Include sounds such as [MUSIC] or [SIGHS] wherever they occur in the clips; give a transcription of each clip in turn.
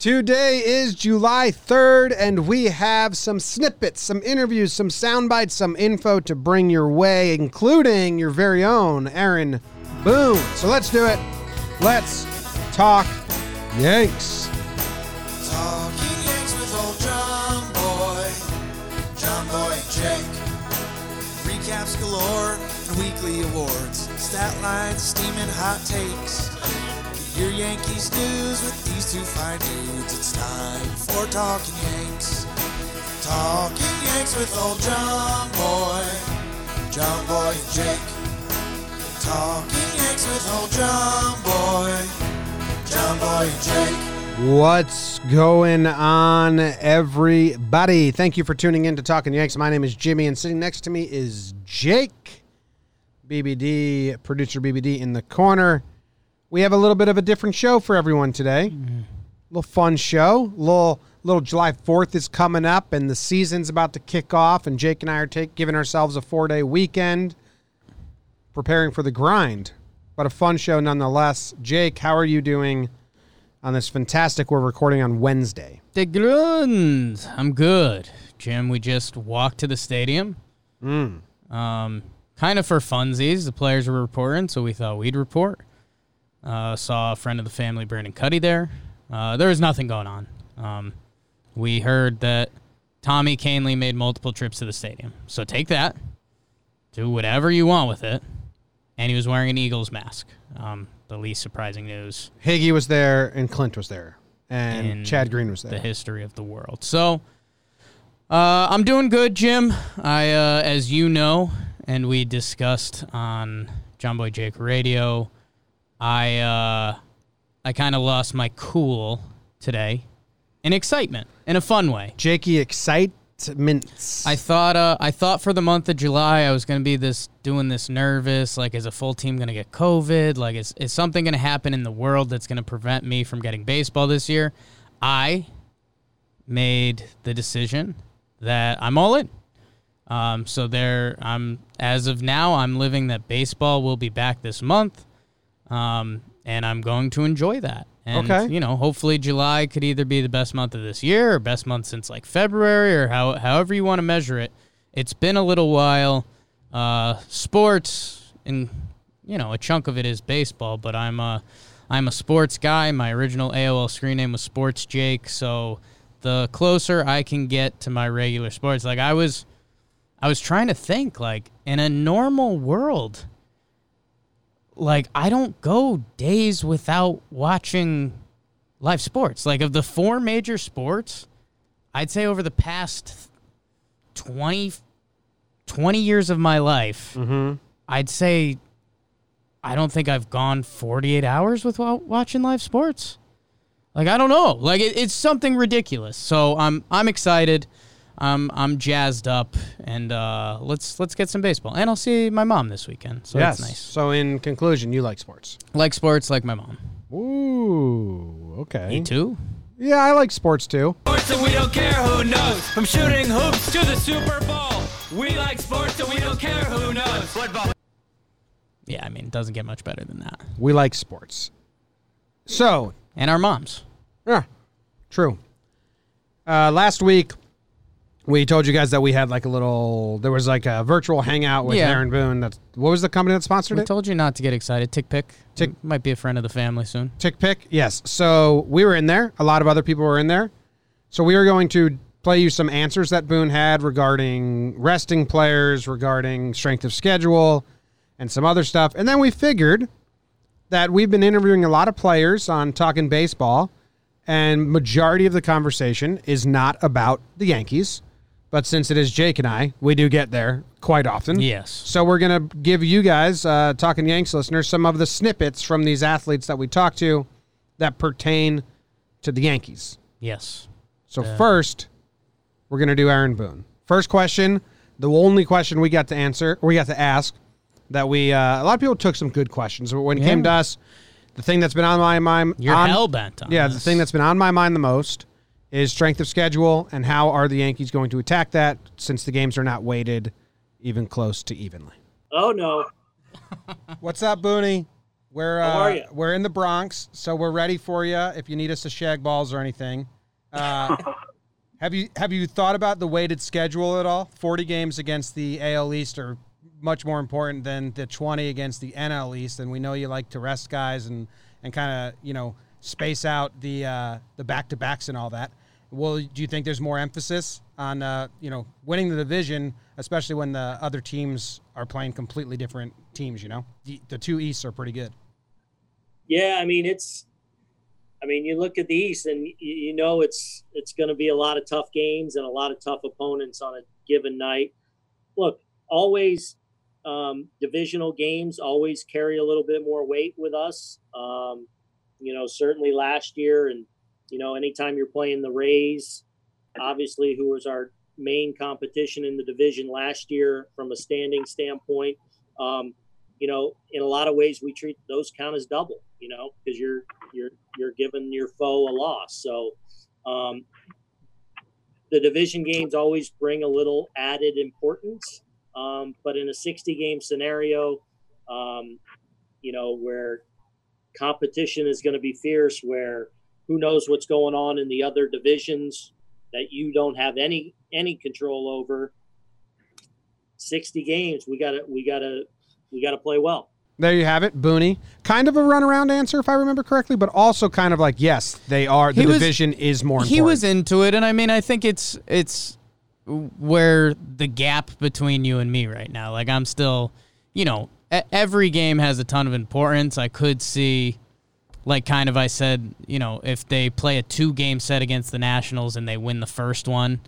Today is July 3rd, and we have some snippets, some interviews, some sound bites, some info to bring your way, including your very own Aaron Boone. So let's do it. Let's talk Yanks. Talking Yanks with old John Boy, John Boy Jake. Recaps galore and weekly awards, stat lines, steaming hot takes. Your Yankees news with these two fine dudes. It's time for Talking Yanks. Talking Yanks with old John Boy, John Boy and Jake. Talking Yanks with old John Boy, John Boy and Jake. What's going on, everybody? Thank you for tuning in to Talking Yanks. My name is Jimmy, and sitting next to me is Jake, BBD, producer BBD in the corner. We have a little bit of a different show for everyone today. A little fun show. little little July 4th is coming up, and the season's about to kick off, and Jake and I are take, giving ourselves a four day weekend preparing for the grind. But a fun show nonetheless. Jake, how are you doing on this fantastic? We're recording on Wednesday. The Grund. I'm good. Jim, we just walked to the stadium. Mm. Um, kind of for funsies. The players were reporting, so we thought we'd report. Uh, saw a friend of the family, Brandon Cuddy, there. Uh, there was nothing going on. Um, we heard that Tommy Kahnle made multiple trips to the stadium. So take that, do whatever you want with it. And he was wearing an Eagles mask. Um, the least surprising news Higgy was there, and Clint was there, and Chad Green was there. the history of the world. So uh, I'm doing good, Jim. I, uh, as you know, and we discussed on John Boy Jake Radio, I uh, I kind of lost my cool today, in excitement, in a fun way. Jakey excitements. I thought uh, I thought for the month of July I was gonna be this doing this nervous, like is a full team gonna get COVID? Like is is something gonna happen in the world that's gonna prevent me from getting baseball this year? I made the decision that I'm all in. Um, so there, I'm as of now, I'm living that baseball will be back this month, um, and I'm going to enjoy that. And, Okay. You know, hopefully July could either be the best month of this year or best month since like February or how, however you want to measure it. It's been a little while. Uh, sports and you know a chunk of it is baseball, but I'm a I'm a sports guy. My original AOL screen name was Sports Jake, so the closer I can get to my regular sports, like I was, I was trying to think, like in a normal world, like I don't go days without watching live sports. Like of the four major sports, I'd say over the past 20, 20 years of my life, mm-hmm. I'd say I don't think I've gone 48 hours without watching live sports. Like I don't know. Like it, it's something ridiculous. So I'm I'm excited. I'm I'm jazzed up, and uh, let's let's get some baseball. And I'll see my mom this weekend. So yes. that's nice. So in conclusion, you like sports. Like sports, like my mom. Ooh, okay. Me too. Yeah, I like sports too. sports and we don't care who knows. From shooting hoops to the Super Bowl. We like sports and we don't care who knows. Football. Yeah, I mean, it doesn't get much better than that. We like sports. So, And our moms. yeah, true. Uh, last week, we told you guys that we had like a little. There was like a virtual hangout with Yeah. Aaron Boone. That's what was the company that sponsored We it? told you not to get excited. TickPick. Tick- might be a friend of the family soon. TickPick. Yes. So we were in there. A lot of other people were in there. So we were going to play you some answers that Boone had regarding resting players, regarding strength of schedule, and some other stuff. And then we figured that we've been interviewing a lot of players on Talking Baseball, and majority of the conversation is not about the Yankees. But since it is Jake and I, we do get there quite often. Yes. So we're going to give you guys, uh, Talking Yanks listeners, some of the snippets from these athletes that we talked to that pertain to the Yankees. Yes. So first, we're going to do Aaron Boone. First question, the only question we got to answer, we got to ask, that we uh, a lot of people took some good questions. But when it came to us, the thing that's been on my mind, You're on, hell bent on yeah, the thing that's been on my mind the most is strength of schedule and how are the Yankees going to attack that since the games are not weighted even close to evenly. Oh no. [LAUGHS] What's up, Booney? We're How uh, are ya? we're in the Bronx, so we're ready for you if you need us to shag balls or anything. Uh, [LAUGHS] have you have you thought about the weighted schedule at all? Forty games against the AL East are much more important than the twenty against the NL East, and we know you like to rest guys and and kind of you know space out the uh, the back to backs and all that. Well, do you think there's more emphasis on uh, you know winning the division, especially when the other teams are playing completely different teams? You know, the, the two Easts are pretty good. Yeah, I mean it's. I mean, you look at the East, and you, you know it's it's going to be a lot of tough games and a lot of tough opponents on a given night. Look, always um, divisional games always carry a little bit more weight with us. Um, you know, certainly last year, and you know, anytime you're playing the Rays, obviously, who was our main competition in the division last year from a standing standpoint. Um, you know, in a lot of ways, we treat those count as double. You know, because you're you're you're giving your foe a loss. So, um, the division games always bring a little added importance. Um, but in a 60 game scenario, um, you know, where competition is going to be fierce, where who knows what's going on in the other divisions that you don't have any any control over. 60 games, we got to we got to we got to play well. There you have it, Booney. Kind of a runaround answer, if I remember correctly, but also kind of like, yes, they are. The He was- division is more important. He was into it, and I mean, I think it's it's where the gap between you and me right now. Like I'm still, you know, e- every game has a ton of importance. I could see, like, kind of, I said, you know, if they play a two game set against the Nationals and they win the first one.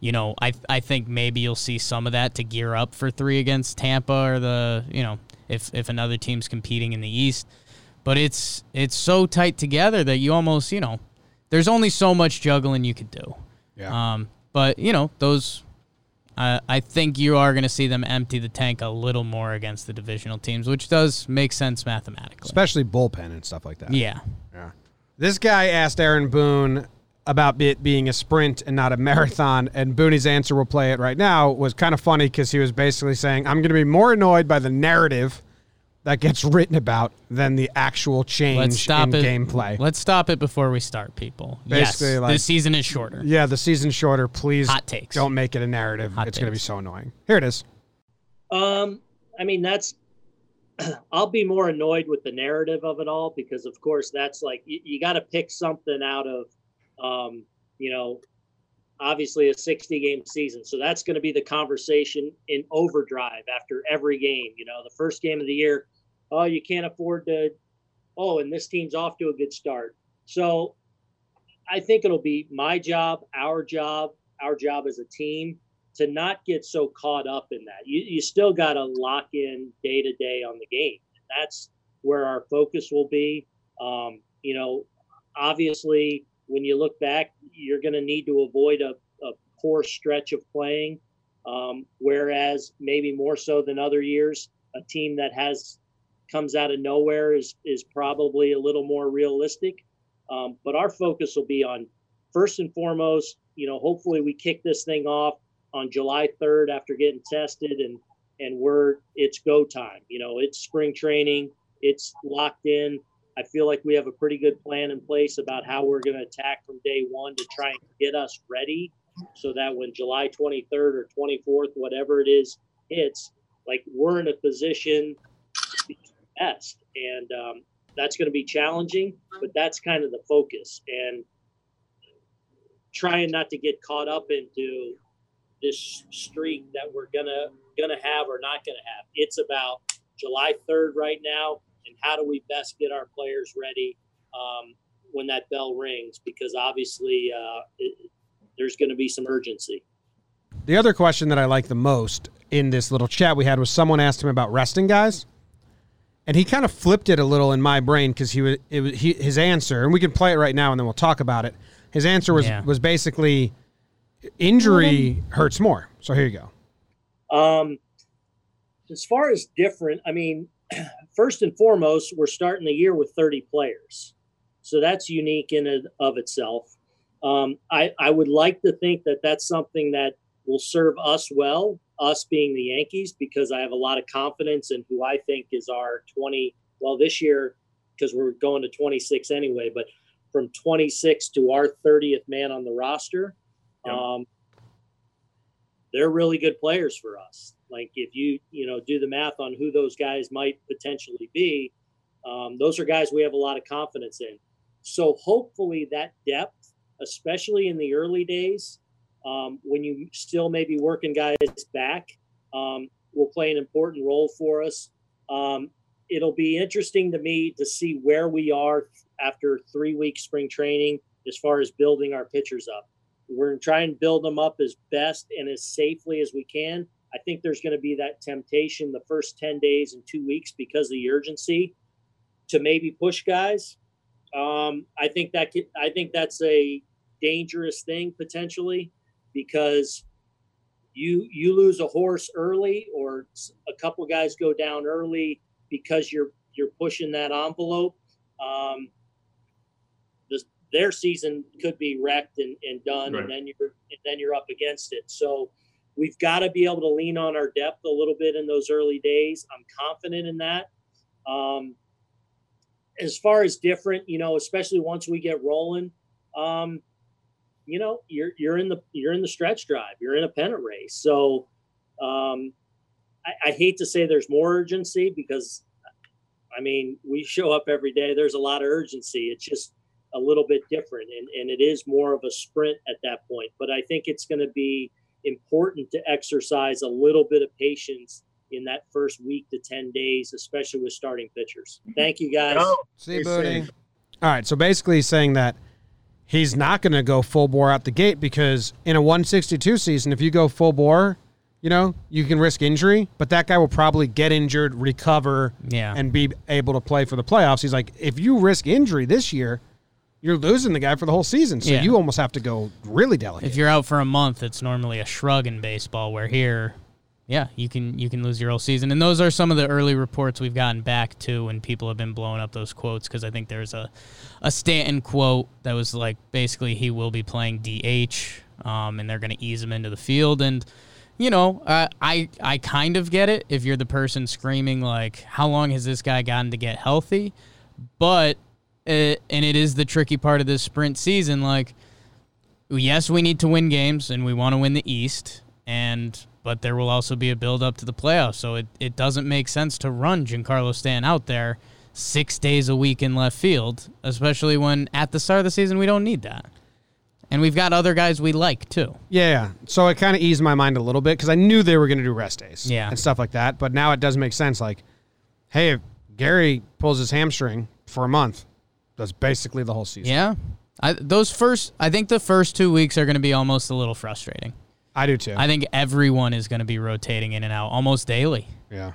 You know, I I think maybe you'll see some of that to gear up for three against Tampa or the you know if if another team's competing in the East. But it's it's so tight together that you almost you know there's only so much juggling you could do. Yeah. Um, but you know those, I I think you are going to see them empty the tank a little more against the divisional teams, which does make sense mathematically. Especially bullpen and stuff like that. yeah. Yeah. This guy asked Aaron Boone about it being a sprint and not a [LAUGHS] marathon, and Booney's answer, we'll play it right now, was kind of funny because he was basically saying, I'm going to be more annoyed by the narrative that gets written about than the actual Let's change stop in it. gameplay. Let's stop it before we start, people. Basically, yes, like- the season is shorter. yeah, the season's shorter. Please Hot takes. don't make it a narrative. Hot it's going to be takes. so annoying. Here it is. Um, I mean, that's. [CLEARS THROAT] I'll be more annoyed with the narrative of it all because, of course, that's like you, you got to pick something out of, um, you know, obviously a 60 game season. So that's going to be the conversation in overdrive after every game. You know, the first game of the year, oh, you can't afford to, oh, and this team's off to a good start. So I think it'll be my job, our job, our job as a team to not get so caught up in that. You, you still got to lock in day to day on the game. That's where our focus will be. Um, you know, obviously, when you look back, you're going to need to avoid a, a poor stretch of playing. Um, whereas maybe more so than other years, a team that has comes out of nowhere is is probably a little more realistic. Um, but our focus will be on first and foremost. You know, hopefully we kick this thing off on July 3rd after getting tested and and we're it's go time. You know, it's spring training, it's locked in. I feel like we have a pretty good plan in place about how we're going to attack from day one to try and get us ready so that when July 23rd or 24th, whatever it is, hits, like we're in a position best. And um, that's going to be challenging, but that's kind of the focus. And trying not to get caught up into this streak that we're gonna gonna have or not gonna have. It's about July 3rd right now, and how do we best get our players ready um, when that bell rings? Because obviously, uh, it, there's going to be some urgency. The other question that I like the most in this little chat we had was someone asked him about resting guys, and he kind of flipped it a little in my brain because he was, it was he, his answer, and we can play it right now and then we'll talk about it. His answer was Yeah. was basically injury hurts more. So here you go. Um, as far as different, I mean, [CLEARS THROAT] first and foremost, we're starting the year with 30 players, so that's unique in and of itself. Um, I, I would like to think that that's something that will serve us well, us being the Yankees, because I have a lot of confidence in who I think is our 20. well, this year because we're going to 26 anyway, but from 26 to our 30th man on the roster, um, they're really good players for us. Like if you you know do the math on who those guys might potentially be, um, those are guys we have a lot of confidence in. So hopefully that depth, especially in the early days, um, when you still may be working guys back, um, will play an important role for us. Um, it'll be interesting to me to see where we are after three weeks spring training as far as building our pitchers up. We're going to try and build them up as best and as safely as we can. I think there's going to be that temptation the first 10 days and two weeks because of the urgency to maybe push guys. Um, I think that could, I think that's a dangerous thing potentially because you you lose a horse early or a couple guys go down early because you're you're pushing that envelope. Um, this, their season could be wrecked and, and done, Right. and then you're and then you're up against it. So we've got to be able to lean on our depth a little bit in those early days. I'm confident in that. Um, as far as different, you know, especially once we get rolling, um, you know, you're you're in the you're in the stretch drive, you're in a pennant race. So um, I, I hate to say there's more urgency because I mean we show up every day. There's a lot of urgency. It's just a little bit different, and and it is more of a sprint at that point. But I think it's going to be important to exercise a little bit of patience in that first week to 10 days, especially with starting pitchers. Thank you guys. No, See, Stay Booty. All right, so basically saying that he's not going to go full bore out the gate because in a 162 season, if you go full bore, you know, you can risk injury, but that guy will probably get injured, recover, Yeah. and be able to play for the playoffs. He's like, if you risk injury this year, you're losing the guy for the whole season. So Yeah. you almost have to go really delicate. If you're out for a month, it's normally a shrug in baseball. Where here, yeah, you can you can lose your whole season. And those are some of the early reports we've gotten back to when people have been blowing up those quotes because I think there's a a Stanton quote that was like basically he will be playing DH, um, and they're going to ease him into the field and. You know, I I kind of get it if you're the person screaming like, "How long has this guy gotten to get healthy?" But it, and it is the tricky part of this sprint season. Like, yes, we need to win games and we want to win the East, and but there will also be a build up to the playoffs. So it, it doesn't make sense to run Giancarlo Stanton out there six days a week in left field, especially when at the start of the season we don't need that. And we've got other guys we like too. Yeah, yeah. So it kind of eased my mind a little bit because I knew they were going to do rest days Yeah. and stuff like that. But now it does make sense. Like, hey, if Gary pulls his hamstring for a month, that's basically the whole season. Yeah. I, those first, I think the first two weeks are going to be almost a little frustrating. I do too. I think everyone is going to be rotating in and out almost daily. yeah.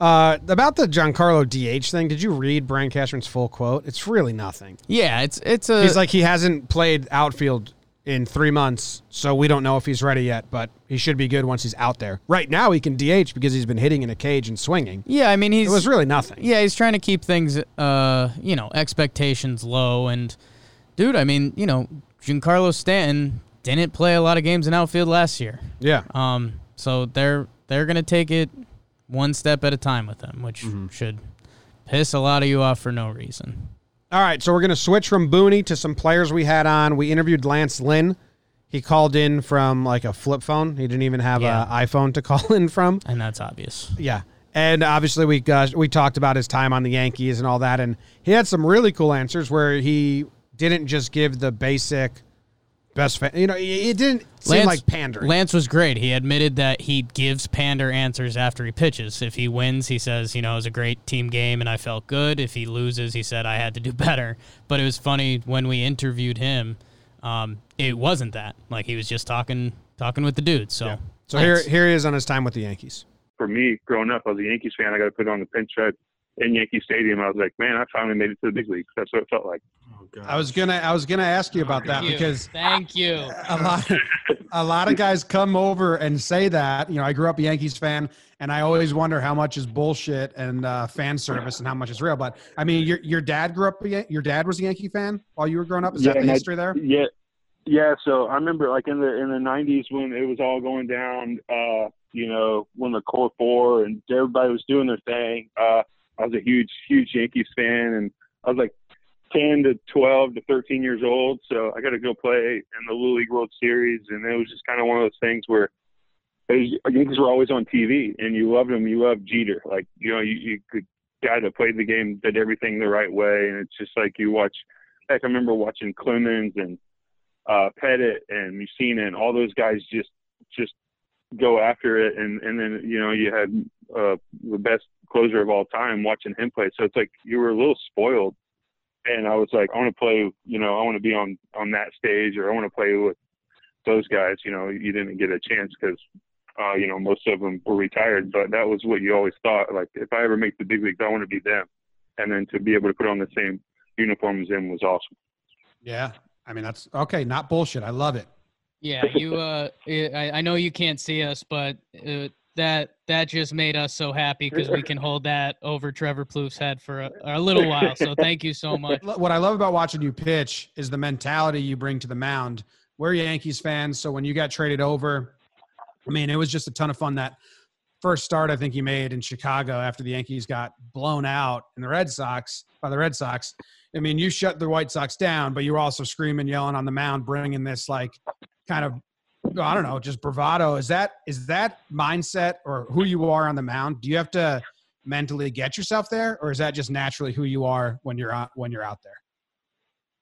Uh, about the Giancarlo DH thing, did you read Brian Cashman's full quote? It's really nothing. Yeah, it's it's a He's like he hasn't played outfield in three months, so we don't know if he's ready yet. But he should be good once he's out there. Right now, he can DH because he's been hitting in a cage and swinging. yeah. I mean, he's It was really nothing. Yeah, he's trying to keep things, uh, you know, expectations low. And, dude, I mean, you know, Giancarlo Stanton didn't play a lot of games in outfield last year. Yeah. Um, so they're they're gonna take it one step at a time with them, which Mm-hmm. should piss a lot of you off for no reason. All right, so we're going to switch from Booney to some players we had on. We interviewed Lance Lynn. He called in from like a flip phone. He didn't even have Yeah. an iPhone to [LAUGHS] call in from. And that's obvious. Yeah. And obviously we got, we talked about his time on the Yankees and all that and he had some really cool answers where he didn't just give the basic best fan. You know, it it didn't seem like pandering. Lance was great. He admitted that he gives pander answers after he pitches. If he wins, he says, you know, it was a great team game and I felt good. If he loses, he said I had to do [LAUGHS] better. But it was funny when we interviewed him, um, it wasn't that. Like he was just talking talking with the dudes. So so here Lance. here he is on his time with the Yankees. for me, growing up, I was a Yankees fan. I got to put on the pinch hit in Yankee Stadium. I was like, man, I finally made it to the big leagues. That's what it felt like. I was gonna I was gonna ask you about that because thank you. a lot a lot of guys come over and say that. You know, I grew up a Yankees fan, and I always wonder how much is bullshit and uh, fan service and how much is real. But I mean, your your dad grew up. Your dad was a Yankee fan while you were growing up. Is that the my- history there? Yeah, yeah. So I remember, like in the in the '90s when it was all going down. Uh, you know, when the core four and everybody was doing their thing. Uh, I was a huge, huge Yankees fan, and I was like 10 to 12 to 13 years old. So I got to go play in the Little League World Series, and it was just kind of one of those things where was, Yankees were always on TV, and you loved them. You loved Jeter, like you know, you, you could guy that played the game did everything the right way, and it's just like you watch. Like I remember watching Clemens and uh, Pettitte and Mussina and all those guys just just go after it, and and then you know you had uh, the best closer of all time watching him play. So it's like you were a little spoiled, and I was like, I want to play. You know, I want to be on on that stage, or I want to play with those guys. You know, you didn't get a chance because uh, you know, most of them were retired, but that was what you always thought. Like, if I ever make the big leagues, I want to be them. And then to be able to put on the same uniform as them was awesome. Yeah. I mean, that's okay. Not bullshit. I love it. Yeah, you. Uh, [LAUGHS] I, I know you can't see us, but uh, that that just made us so happy [LAUGHS] because we can hold that over Trevor Plouffe's head for a, a little while. So thank you so [LAUGHS] much. What I love about watching you pitch is the mentality you bring to the mound. We're Yankees fans, so when you got traded over, I mean, it was just a ton of fun. That first start I think he made in Chicago after the Yankees got blown out in the Red Sox by the Red Sox. I mean, you shut the White Sox down, but you were also screaming, yelling on the mound, bringing this like kind of I don't know, just bravado. Is that is that mindset or who you are on the mound? Do you have to mentally get yourself there, or is that just naturally who you are when you're out when you're out there?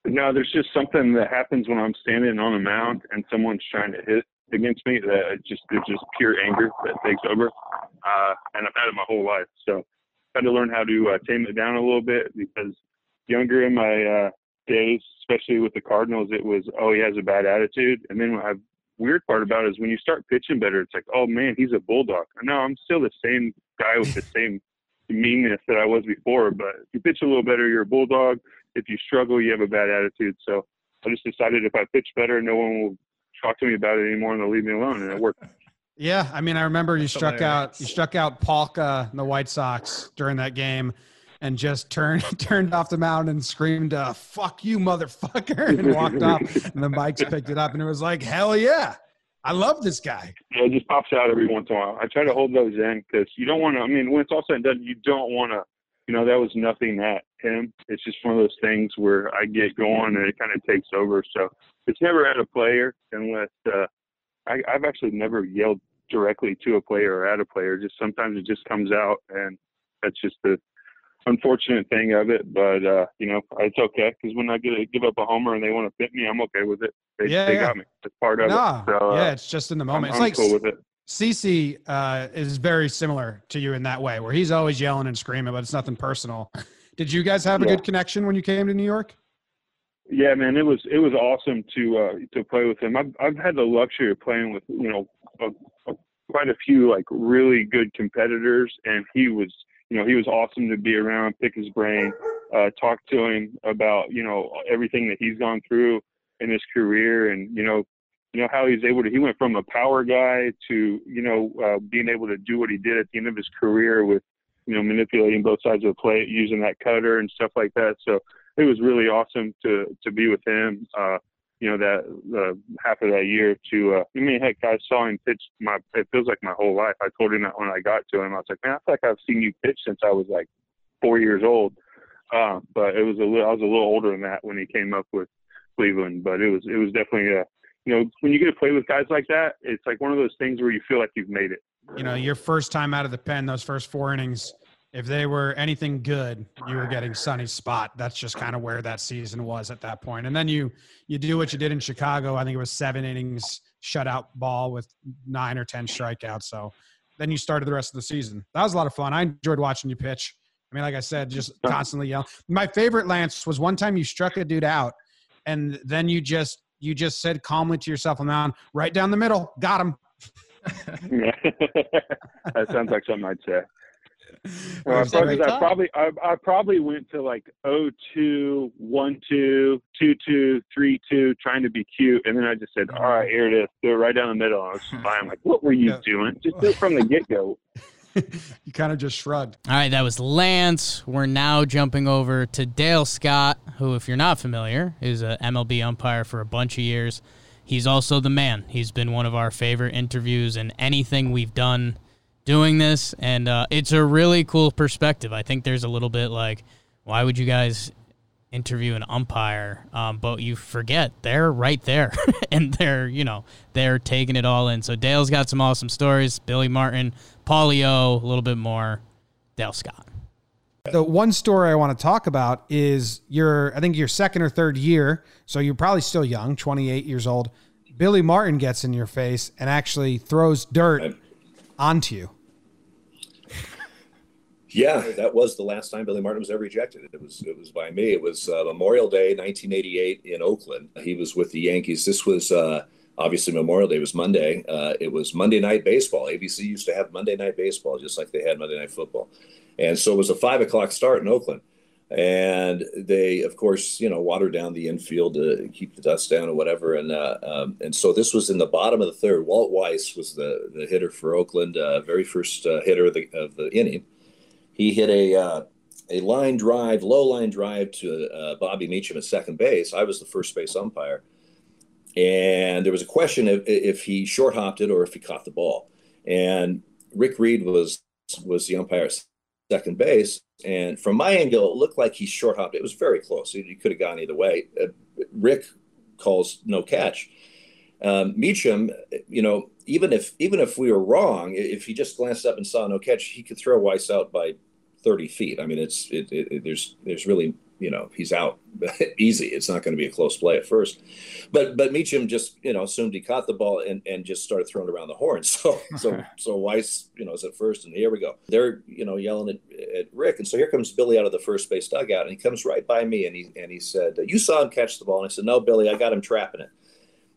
No, there's just something that happens when I'm standing on a mound and someone's trying to hit against me that just it's just pure anger that takes over. Uh, and I've had it my whole life, so had to learn how to uh, tame it down a little bit because younger in my uh, days, especially with the Cardinals, it was oh he has a bad attitude, and then I weird part about it is when you start pitching better, it's like oh man he's a bulldog. No, I'm still the same guy with the same meanness that I was before, but if you pitch a little better, you're a bulldog. If you struggle, you have a bad attitude. So I just decided if I pitch better, no one will talk to me about it anymore and they'll leave me alone, and it worked. [LAUGHS] Yeah, I mean, I remember you struck hilarious. out you struck out Palka and the White Sox during that game, and just turned [LAUGHS] turned off the mound and screamed, uh, "Fuck you, motherfucker!" and walked off. [LAUGHS] And the Mikes picked it up, and it was like, "Hell yeah, I love this guy." Yeah, it just pops out every once in a while. I try to hold those in because you don't want to. I mean, when it's all said and done, you don't want to. You know, that was nothing at him. It's just one of those things where I get going and it kind of takes over. So it's never at a player unless uh, I, I've actually never yelled directly to a player or at a player. Just sometimes it just comes out, and that's just the unfortunate thing of it. But uh, you know, it's okay because when I get give up a homer and they want to fit me, I'm okay with it. They, yeah, they yeah. got me. It's part of nah, it. So, uh, yeah, it's just in the moment. I'm, it's like cool with it. CC uh, is very similar to you in that way, where he's always yelling and screaming, but it's nothing personal. [LAUGHS] Did you guys have a Yeah. good connection when you came to New York? Yeah, man, it was it was awesome to uh, to play with him. I've I've had the luxury of playing with you know a, a, quite a few like really good competitors, and he was you know he was awesome to be around, pick his brain, uh, talk to him about you know everything that he's gone through in his career, and you know you know how he's able to he went from a power guy to you know uh, being able to do what he did at the end of his career with you know manipulating both sides of the plate using that cutter and stuff like that. So it was really awesome to to be with him. Uh, you know that uh, half of that year to uh, I mean heck I saw him pitch my it feels like my whole life. I told him that when I got to him I was like man I feel like I've seen you pitch since I was like four years old. Uh, but it was a little I was a little older than that when he came up with Cleveland. But it was it was definitely a you know when you get to play with guys like that it's like one of those things where you feel like you've made it. You know, your first time out of the pen, those first four innings, if they were anything good, you were getting Sonny's spot. That's just kind of where that season was at that point. And then you you do what you did in Chicago. I think it was seven innings shutout ball with nine or ten strikeouts. So then you started the rest of the season. That was a lot of fun. I enjoyed watching you pitch. I mean, like I said, just constantly yell. My favorite Lance was one time you struck a dude out, and then you just you just said calmly to yourself on the mound, right down the middle, got him. [LAUGHS] that sounds like something I'd say. [LAUGHS] Well, I probably, I probably I, I probably went to like 02, 1 2, 2 2, 3 2, trying to be cute, and then I just said, "All right, here it is, do it right down the middle." I was fine. I'm like, "What were you Yeah. doing? Just do it from the get go." [LAUGHS] you kind of just shrugged. All right, that was Lance. We're now jumping over to Dale Scott, who, if you're not familiar, is a MLB umpire for a bunch of years. He's also the man. He's been one of our favorite interviews, in anything we've done doing this, and uh, it's a really cool perspective. I think there's a little bit like, why would you guys interview an umpire? Um, but you forget they're right there, [LAUGHS] and they're you know they're taking it all in. So Dale's got some awesome stories. Billy Martin, Paulio, a little bit more. Dale Scott. The one story I want to talk about is your, I think your second or third year. So you're probably still young, 28 years old. Billy Martin gets in your face and actually throws dirt onto you. Yeah, that was the last time Billy Martin was ever ejected. It was it was by me. It was uh, Memorial Day, 1988, in Oakland. He was with the Yankees. This was uh, obviously Memorial Day was Monday. Uh, it was Monday Night Baseball. ABC used to have Monday Night Baseball just like they had Monday Night Football, and so it was a five o'clock start in Oakland. And they, of course, you know, watered down the infield to keep the dust down or whatever. And uh, um, and so this was in the bottom of the third. Walt Weiss was the the hitter for Oakland, uh, very first uh, hitter of the of the inning he hit a uh, a line drive, low line drive to uh, Bobby Meacham at second base. I was the first base umpire, and there was a question if, if he short hopped it or if he caught the ball. And Rick Reed was was the umpire at second base, and from my angle, it looked like he short hopped. It was very close. He, he could have gone either way. Uh, Rick calls no catch. Um, Meacham, you know, even if even if we were wrong, if he just glanced up and saw no catch, he could throw Weiss out by 30 feet. I mean, it's it, it, there's there's really you know he's out [LAUGHS] easy. It's not going to be a close play at first, but but Meacham just you know assumed he caught the ball and, and just started throwing around the horn. [LAUGHS] So so [LAUGHS] so Weiss you know is at first and here we go. They're you know yelling at, at Rick and so here comes Billy out of the first base dugout and he comes right by me and he and he said you saw him catch the ball and I said no Billy I got him trapping it.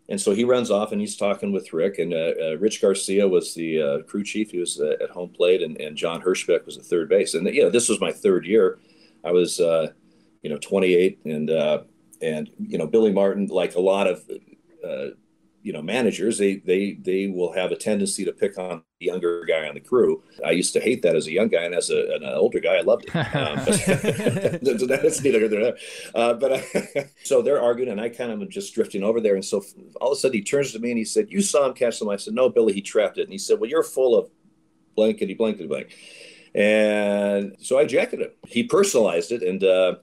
And so he runs off and he's talking with Rick. And uh, uh, Rich Garcia was the uh, crew chief. He was uh, at home plate, and, and John Hirschbeck was at third base. And you know, this was my third year. I was, uh, you know, 28, and uh, and you know, Billy Martin, like a lot of you know managers they they they will have a tendency to pick on the younger guy on the crew. I used to hate that as a young guy and as a, an older guy i loved it. [LAUGHS] Um, but, [LAUGHS] that's neither here nor there uh, but I, [LAUGHS] so they're arguing and i kind of am just drifting over there and so all of a sudden he turns to me and he said you saw him catch them i said no billy he trapped it. And he said well you're full of blankety blankety blank. And so i ejected him. He personalized it and uh,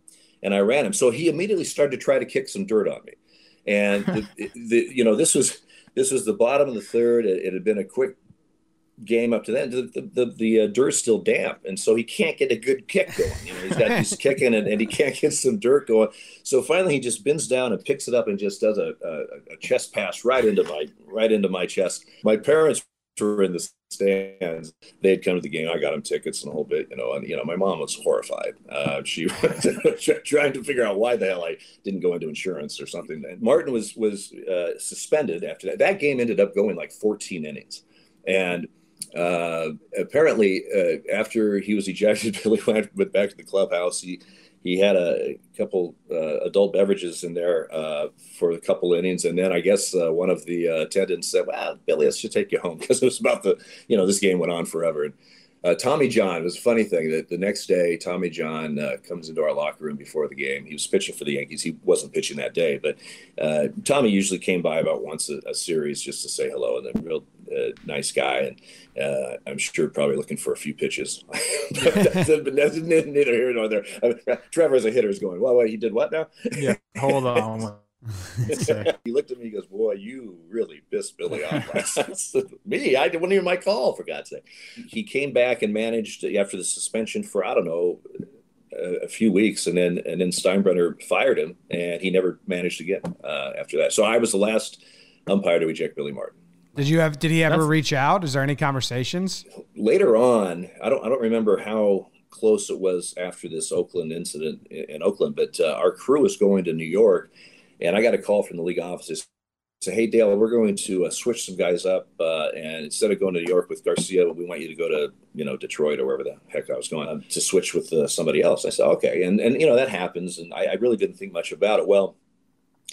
and i ran him. So he immediately started to try to kick some dirt on me and the, the, you know this was this was the bottom of the third. It, it had been a quick game up to then. The the, the, the uh, dirt's still damp, and so he can't get a good kick going. You know, he's got he's [LAUGHS] kicking and, and he can't get some dirt going. So finally, he just bends down and picks it up and just does a, a, a chest pass right into my right into my chest. My parents were in the stands. They had come to the game. I got them tickets and a whole bit, you know. And you know, my mom was horrified. Uh, she [LAUGHS] was trying to figure out why the hell I didn't go into insurance or something. And Martin was was uh, suspended after that. That game ended up going like 14 innings, and uh, apparently uh, after he was ejected, [LAUGHS] Billy went back to the clubhouse. He he had a couple uh, adult beverages in there uh, for a couple innings, and then I guess uh, one of the uh, attendants said, "Well, Billy, I should take you home," [LAUGHS] because it was about the you know this game went on forever. And uh, Tommy John was a funny thing that the next day Tommy John uh, comes into our locker room before the game. He was pitching for the Yankees. He wasn't pitching that day, but Tommy usually came by about once a, a, series just to say hello, and a real nice guy. And uh, I'm sure probably looking for a few pitches. [LAUGHS] but that's, but that's neither here nor there. I mean, Trevor as a hitter is going, well, well, he did what now? Yeah, hold on. [LAUGHS] he looked at me. He goes, "Boy, you really pissed Billy off." [LAUGHS] me, I didn't even my call for God's sake. He came back and managed after the suspension for I don't know a, a few weeks, and then and then Steinbrenner fired him, and he never managed again uh, after that. So I was the last umpire to eject Billy Martin. Did you have? Did he ever That's, reach out? Is there any conversations? Later on, I don't. I don't remember how close it was after this Oakland incident in Oakland, but uh, our crew was going to New York, and I got a call from the league offices. Say, hey Dale, we're going to uh, switch some guys up, uh, and instead of going to New York with Garcia, we want you to go to you know Detroit or wherever the heck I was going um, to switch with uh, somebody else. I said, okay, and and you know that happens, and I, I really didn't think much about it. Well,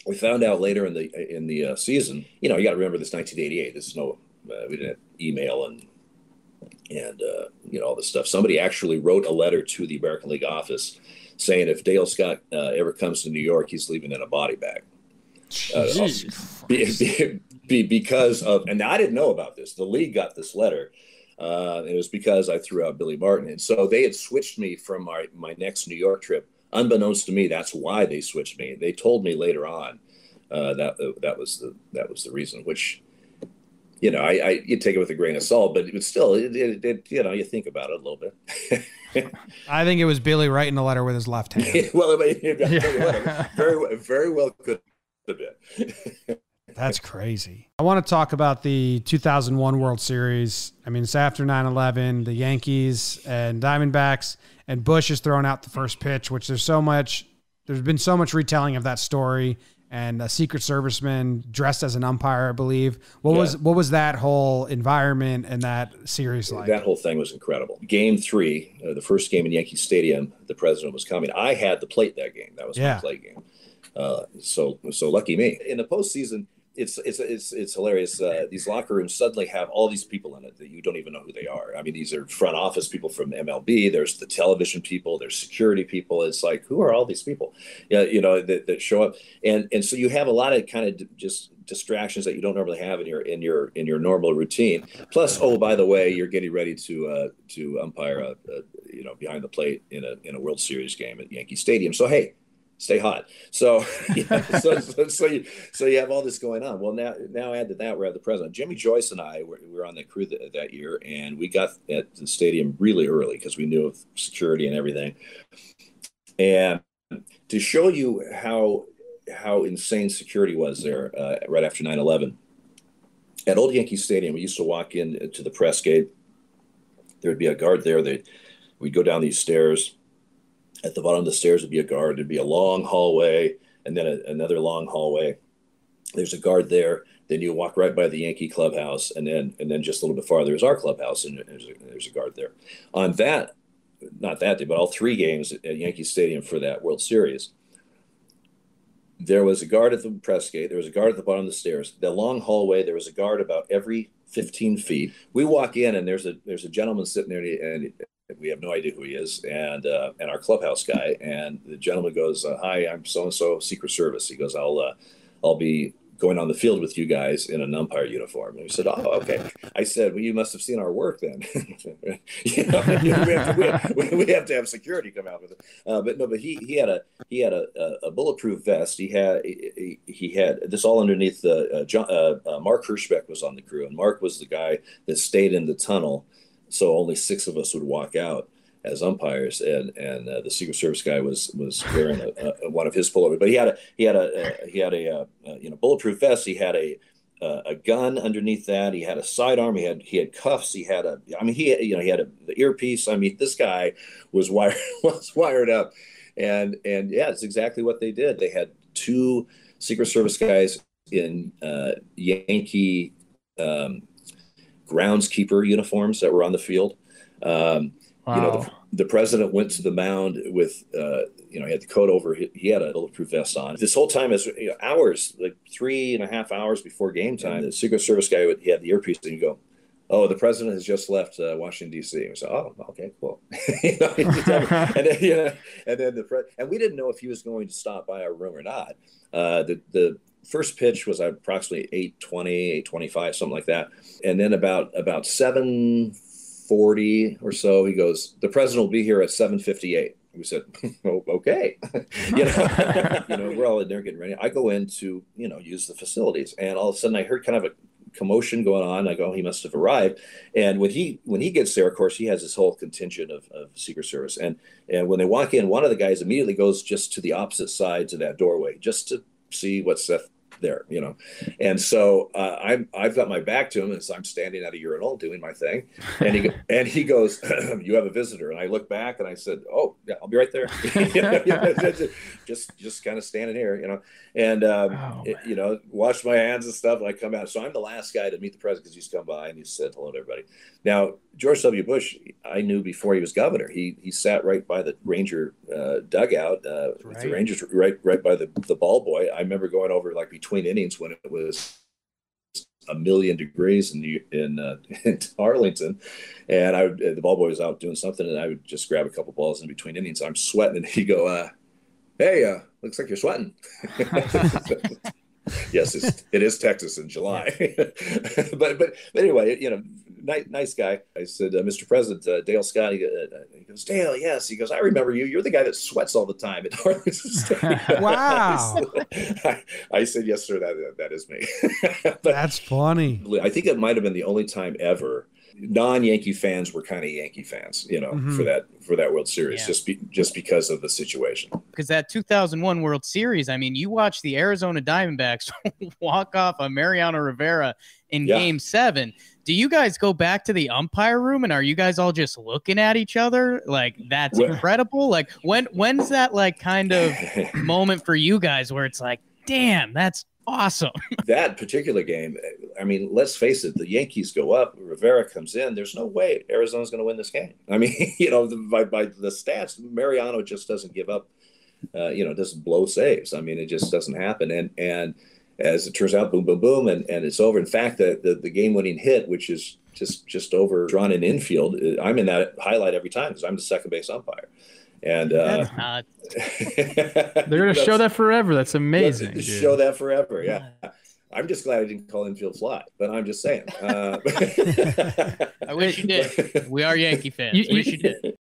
we found out later in the in the uh, season. You know, you got to remember this 1988. This is no, uh, we didn't have email and and uh, you know all this stuff. Somebody actually wrote a letter to the American League office saying if Dale Scott uh, ever comes to New York, he's leaving in a body bag. Uh, be, be, [LAUGHS] be, because of, and I didn't know about this. The league got this letter Uh, it was because I threw out Billy Martin, and so they had switched me from my my next New York trip. Unbeknownst to me, that's why they switched me. They told me later on uh, that uh, that was the that was the reason. Which you know, I, I you take it with a grain of salt, but it was still, it, it, it, you know, you think about it a little bit. [LAUGHS] I think it was Billy writing the letter with his left hand. [LAUGHS] well, I mean, yeah. very, very well could have been. That's crazy. I want to talk about the 2001 World Series. I mean, it's after 9 11, the Yankees and Diamondbacks, and Bush is throwing out the first pitch, which there's so much, there's been so much retelling of that story and a Secret Serviceman dressed as an umpire, I believe. What yeah. was what was that whole environment and that series like? That whole thing was incredible. Game three, uh, the first game in Yankee Stadium, the president was coming. I had the plate that game. That was yeah. my plate game. Uh, so so lucky me. In the postseason, it's it's it's it's hilarious. Uh, these locker rooms suddenly have all these people in it that you don't even know who they are. I mean, these are front office people from MLB. There's the television people. There's security people. It's like who are all these people? Yeah, you know that, that show up, and and so you have a lot of kind of just distractions that you don't normally have in your in your in your normal routine. Plus, oh by the way, you're getting ready to uh, to umpire a, a you know behind the plate in a in a World Series game at Yankee Stadium. So hey, stay hot. So, [LAUGHS] yeah, so, so, so, you so you have all this going on. Well, now now add to that, we're at the president. Jimmy Joyce and I were, we were on the crew that, that year, and we got at the stadium really early because we knew of security and everything. And to show you how how insane security was there uh, right after 9-11 at old yankee stadium we used to walk in to the press gate there'd be a guard there they we'd go down these stairs at the bottom of the stairs would be a guard. There'd be a long hallway and then a, another long hallway. There's a guard there. Then you walk right by the Yankee clubhouse, and then and then just a little bit farther is our clubhouse, and there's a, there's a guard there. On that, not that day, but all three games at Yankee Stadium for that World Series, there was a guard at the press gate. There was a guard at the bottom of the stairs. The long hallway, there was a guard about every 15 feet. We walk in, and there's a there's a gentleman sitting there, and we have no idea who he is, and uh, and our clubhouse guy. And the gentleman goes, uh, "Hi, I'm so and so, Secret Service." He goes, "I'll uh, I'll be going on the field with you guys in an umpire uniform." And we said, "Oh, okay." I said, "Well, you must have seen our work then. [LAUGHS] you know, we, have to, we, have, we, have to, have security come out with it." Uh, but no, but he he had a he had a, a, bulletproof vest. He had he, he had this all underneath the uh, John, uh, Mark Hirschbeck was on the crew, and Mark was the guy that stayed in the tunnel so only six of us would walk out as umpires, and and uh, the Secret Service guy was was wearing a, a, one of his pullovers, but he had a he had a, a he had a, uh, you know bulletproof vest. He had a a gun underneath that. He had a sidearm. He had he had cuffs. He had a I mean he you know he had a, the earpiece. I mean this guy was wired [LAUGHS] was wired up, and and yeah, it's exactly what they did. They had two Secret Service guys in uh, Yankee um, groundskeeper uniforms that were on the field. Um, wow. You know, the, the, president went to the mound with, uh, you know, he had the coat over. He, he had a bulletproof vest on. This whole time, is you know, hours, like three and a half hours before game time, the Secret Service guy would, he had the earpiece, and you go, "Oh, the president has just left uh, Washington D.C." And we said, "Oh, okay, cool." [LAUGHS] you know, [LAUGHS] and then, you know, and then the pre- and we didn't know if he was going to stop by our room or not. Uh, the the first pitch was approximately 820 825 something like that. And then about about 740 or so he goes the president will be here at 758 we said [LAUGHS] oh, okay. [LAUGHS] You know [LAUGHS] you know we're all in there getting ready. I go in to you know use the facilities. And all of a sudden i heard kind of a commotion going on. I go oh, he must have arrived. And when he when he gets there of course he has his whole contingent of, of secret service. And and when they walk in one of the guys immediately goes just to the opposite side to that doorway just to see what Seth there, you know. And so uh, I'm I've got my back to him, and so I'm standing at a urinal doing my thing, and he [LAUGHS] and he goes, [CLEARS THROAT] "You have a visitor," and I look back and I said, "Oh yeah, I'll be right there." [LAUGHS] just just kind of standing here, you know, and um, oh, it, you know, wash my hands and stuff. And I come out, so I'm the last guy to meet the president because he's come by and he said hello to everybody. Now George W. Bush, I knew before he was governor. He he sat right by the Ranger uh, dugout, uh, right. the Rangers right right by the the ball boy. I remember going over like between innings when it was a million degrees in in, uh, [LAUGHS] in Arlington, and I would, the ball boy was out doing something, and I would just grab a couple balls in between innings. I'm sweating, and [LAUGHS] he go, uh, "Hey, uh, looks like you're sweating." [LAUGHS] yes, it's, it is Texas in July, but, but but anyway, you know, nice, nice guy. I said, uh, Mr. President, uh, Dale Scott. He, uh, he goes, Dale, yes. He goes, I remember you. You're the guy that sweats all the time at [LAUGHS] Arlington State. [LAUGHS] Wow. [LAUGHS] I, I said, yes, sir. That that is me. but That's funny. I think it might have been the only time ever non-Yankee fans were kind of Yankee fans, you know, Mhm. for that for that World Series, Yeah. just be, just because of the situation. because that 2001 World Series, I mean, you watch the Arizona Diamondbacks [LAUGHS] walk off on Mariano Rivera in Yeah. Game Seven. Do you guys go back to the umpire room and are you guys all just looking at each other? Like that's Well- incredible. Like when when's that like kind of [LAUGHS] moment for you guys where it's like, damn, that's awesome. [LAUGHS] that particular game, I mean, let's face it, the Yankees go up, Rivera comes in. There's no way Arizona's going to win this game. [LAUGHS] I mean, [LAUGHS] you know, by, by the stats, Mariano just doesn't give up, uh, you know, doesn't blow saves. I mean, it just doesn't happen. And, and as it turns out, boom, boom, boom, and, and it's over. In fact, the, the, the game winning hit, which is just, just over drawn in infield, uh, I'm in that highlight every time because I'm the second base umpire. And, uh, [LAUGHS] They're gonna show that forever. That's amazing. Let's dude. Show that forever. Yeah. I'm just glad I didn't call infield fly, but I'm just saying. Uh, [LAUGHS] I wish you did. [LAUGHS] We are Yankee fans. You- you-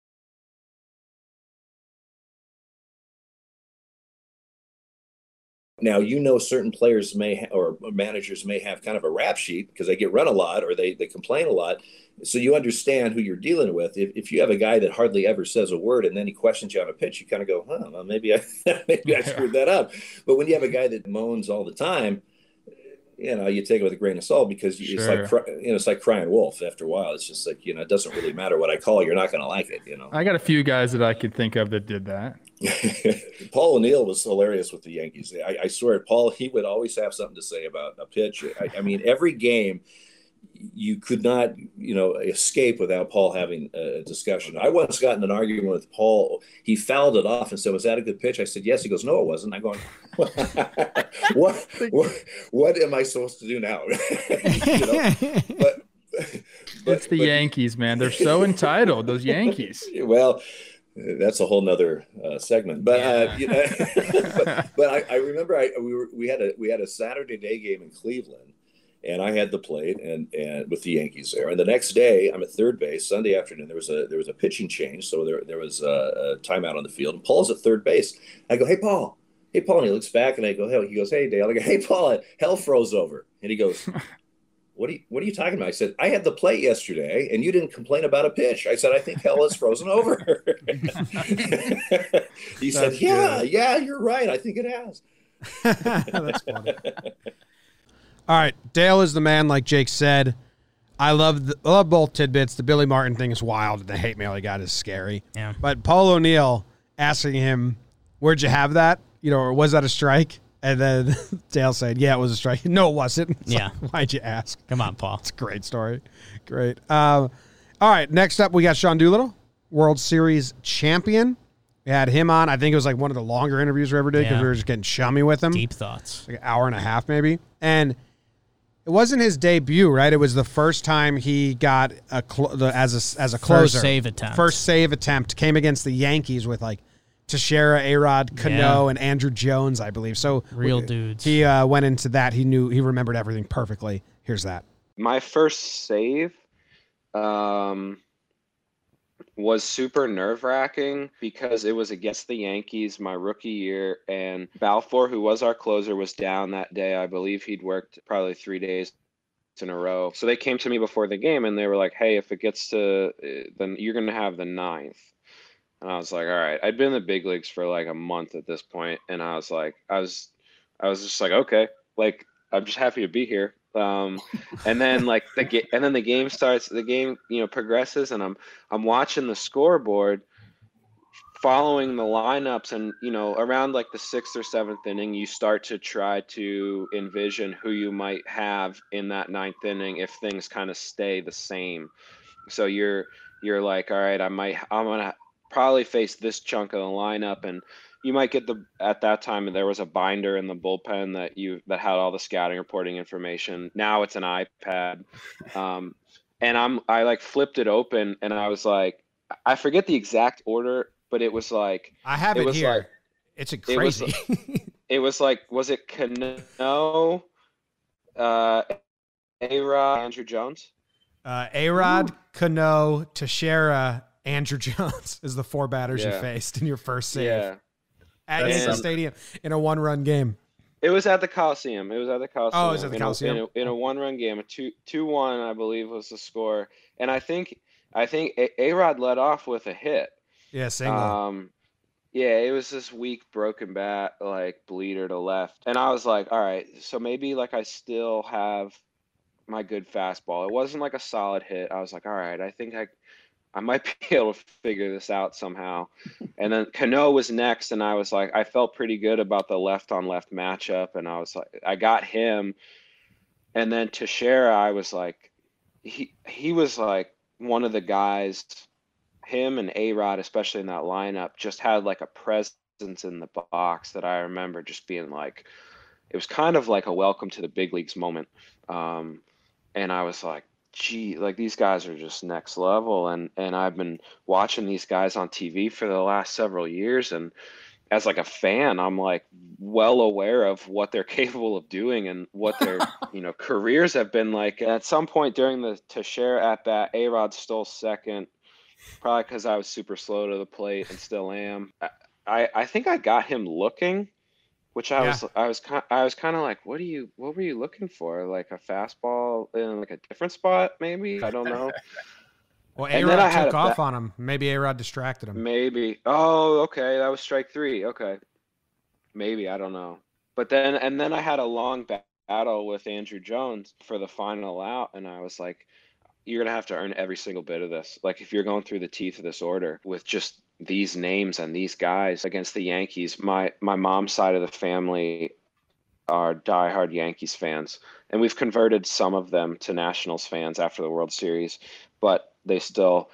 Now you know certain players may ha- or managers may have kind of a rap sheet because they get run a lot or they they complain a lot. So you understand who you're dealing with. If, if you have a guy that hardly ever says a word and then he questions you on a pitch, you kind of go, "Huh, well, maybe I [LAUGHS] maybe I [LAUGHS] screwed that up." But when you have a guy that moans all the time, you know, you take it with a grain of salt because you it's like you know it's like crying wolf. After a while, it's just like you know it doesn't really matter what I call. You're not going to like it. You know. I got a few guys that I could think of that did that. [LAUGHS] Paul O'Neill was hilarious with the Yankees. I, I swear, Paul, he would always have something to say about a pitch. I, I mean, every game, you could not, you know, escape without Paul having a discussion. I once got in an argument with Paul. He fouled it off and said, "Was that a good pitch?" I said, "Yes." He goes, "No, it wasn't." I go, [LAUGHS] "What? what? What am I supposed to do now?" [LAUGHS] you know? [LAUGHS] But, but It's the but- Yankees, man. They're so entitled. Those Yankees. well, that's a whole nother uh, segment. But uh, you know, but, but I, I remember I we were we had a we had a Saturday day game in Cleveland, and I had the plate and and with the Yankees there. And the next day, I'm at third base. Sunday afternoon, there was a there was a pitching change, so there there was a, a timeout on the field. And Paul's at third base. I go, hey Paul. Hey Paul, and he looks back and I go, hey, he goes, hey Dale. I go, hey Paul, hell froze over, and he goes, [LAUGHS] what are you what are you talking about? I said, I had the plate yesterday and you didn't complain about a pitch. I said, I think hell is frozen over. [LAUGHS] [LAUGHS] he said, That's Yeah, good. yeah, you're right. I think it has. That's funny. All right, Dale is the man, like Jake said. I love the, I love both tidbits. The Billy Martin thing is wild, and the hate mail he got is scary. Yeah. But Paul O'Neill asking him, "Where'd you have that? You know, or was that a strike?" And then [LAUGHS] Dale said, "Yeah, it was a strike." [LAUGHS] No, it wasn't. It's Yeah. like, Why'd you ask? Come on, Paul. It's a great story. Great. Um, all right, next up we got Sean Doolittle, World Series champion. We had him on. I think it was like one of the longer interviews we ever did because Yeah. we were just getting chummy with him Deep thoughts. like an hour and a half maybe and it wasn't his debut right it was the first time he got a cl- the, as a as a closer First save attempt. first save attempt came against the yankees with like Teixeira, Arod, Cano, Yeah. and Andruw Jones, I believe. So Real w- dudes. He uh, went into that. He knew he remembered everything perfectly. Here's that. my first save um, was super nerve wracking because it was against the Yankees my rookie year, and Balfour, who was our closer, was down that day. I believe he'd worked probably three days in a row. So they came to me before the game and they were like, "Hey, if it gets to uh, then you're gonna have the ninth." And I was like, "All right." I'd been in the big leagues for like a month at this point, and I was like, I was, I was just like, okay, like I'm just happy to be here. Um, and then like the ga- and then the game starts. The game you know progresses, and I'm I'm watching the scoreboard, following the lineups, and you know around like the sixth or seventh inning, you start to try to envision who you might have in that ninth inning if things kind of stay the same. So you're you're like, all right, I might I'm gonna probably face this chunk of the lineup and you might get the at that time there was a binder in the bullpen that you that had all the scouting reporting information now it's an ipad um, and i'm i like flipped it open and i was like i forget the exact order but it was like I have It it, here. like- it's a it was crazy. [LAUGHS] it was like was it Cano, uh A-Rod, Andruw Jones Uh, A Rod, Cano, Teixeira, Andruw [LAUGHS] Jones is the four batters you faced in your first save Yeah. At Yankee Stadium in a one run game. It was at the Coliseum. It was at the Coliseum. Oh, it was at the in a- Coliseum. in a, in a one-run game. A two two one, I believe, was the score. And I think I think A Rod led off with a hit. Yeah, single. Um, yeah, it was this weak broken bat, like bleeder to left, and I was like, all right, so maybe like I still have my good fastball. It wasn't like a solid hit. I was like, all right, I think I, I might [LAUGHS] be able to figure this out somehow. and then Cano was next, and I was like, I felt pretty good about the left on left matchup, and I was like, I got him, and then Teixeira, I was like, he he was like one of the guys him and A Rod, especially in that lineup, just had like a presence in the box that I remember just being like, it was kind of like a welcome to the big leagues moment. Um, and I was like, gee, like these guys are just next level. And, and I've been watching these guys on TV for the last several years. And as like a fan, I'm like well aware of what they're [LAUGHS] capable of doing and what their, [LAUGHS] you know, careers have been like. And at some point during the Teixeira at bat, A Rod stole second probably because I was super slow to the plate and still am. I, I think I got him looking, which I Yeah. was I was kind I was kind of like, what do you what were you looking for? Like a fastball in like a different spot, maybe? I don't know. [LAUGHS] well, A and then I Rod took off ba- on him. Maybe A Rod distracted him. Maybe. Oh, okay. That was strike three. Okay. Maybe. I don't know. But then, and then I had a long battle with Andruw Jones for the final out. And I was like, you're going to have to earn every single bit of this. Like, if you're going through the teeth of this order with just these names and these guys against the Yankees, my, my mom's side of the family are diehard Yankees fans. And we've converted some of them to Nationals fans after the World Series, but they still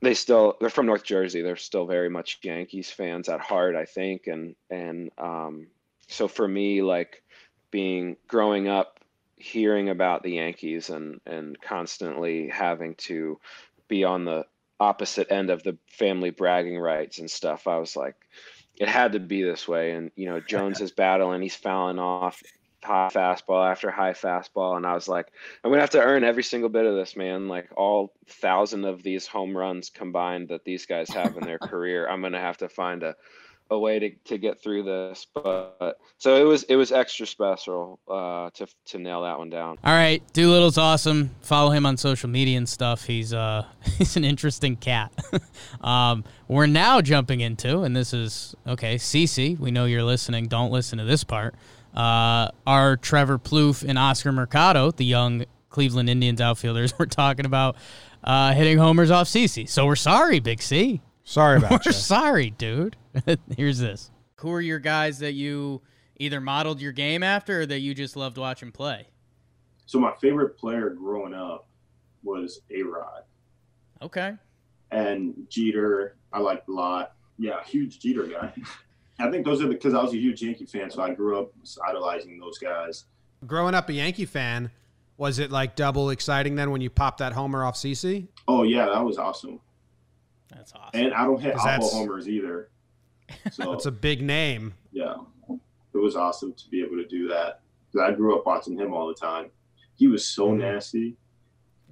they still they're from North Jersey. They're still very much Yankees fans at heart, I think. And and um, so for me, like being growing up, hearing about the Yankees and and constantly having to be on the opposite end of the family bragging rights and stuff, I was like, it had to be this way. And you know, Jones [LAUGHS] is battling, he's fouling off high fastball after high fastball, and I was like, I'm gonna have to earn every single bit of this, man. Like all thousand of these home runs combined that these guys have in their [LAUGHS] career, I'm gonna have to find a a way to, to get through this. But so it was it was extra special uh, to to nail that one down. All right, Doolittle's awesome. Follow him on social media and stuff. He's uh [LAUGHS] he's an interesting cat. [LAUGHS] um, we're now jumping into, and this is okay, CC. We know you're listening. Don't listen to this part. Uh, our Trevor Plouffe and Oscar Mercado, the young Cleveland Indians outfielders, [LAUGHS] we're talking about uh, hitting homers off CC. So we're sorry, Big C. Sorry [LAUGHS] about We're you. sorry, dude. [LAUGHS] Here's this. Who are your guys that you either modeled your game after or that you just loved watching play? So my favorite player growing up was A Rod Okay. and Jeter. I liked a lot. Yeah, huge Jeter guy. [LAUGHS] I think those are because I was a huge Yankee fan, so I grew up idolizing those guys. Growing up a Yankee fan, was it like double exciting then when you popped that homer off CC? Oh yeah, that was awesome. That's awesome. And I don't hit 'Cause awful that's- homers either. [LAUGHS] So That's a big name. yeah, it was awesome to be able to do that. I grew up watching him all the time. He was so Mm-hmm. nasty.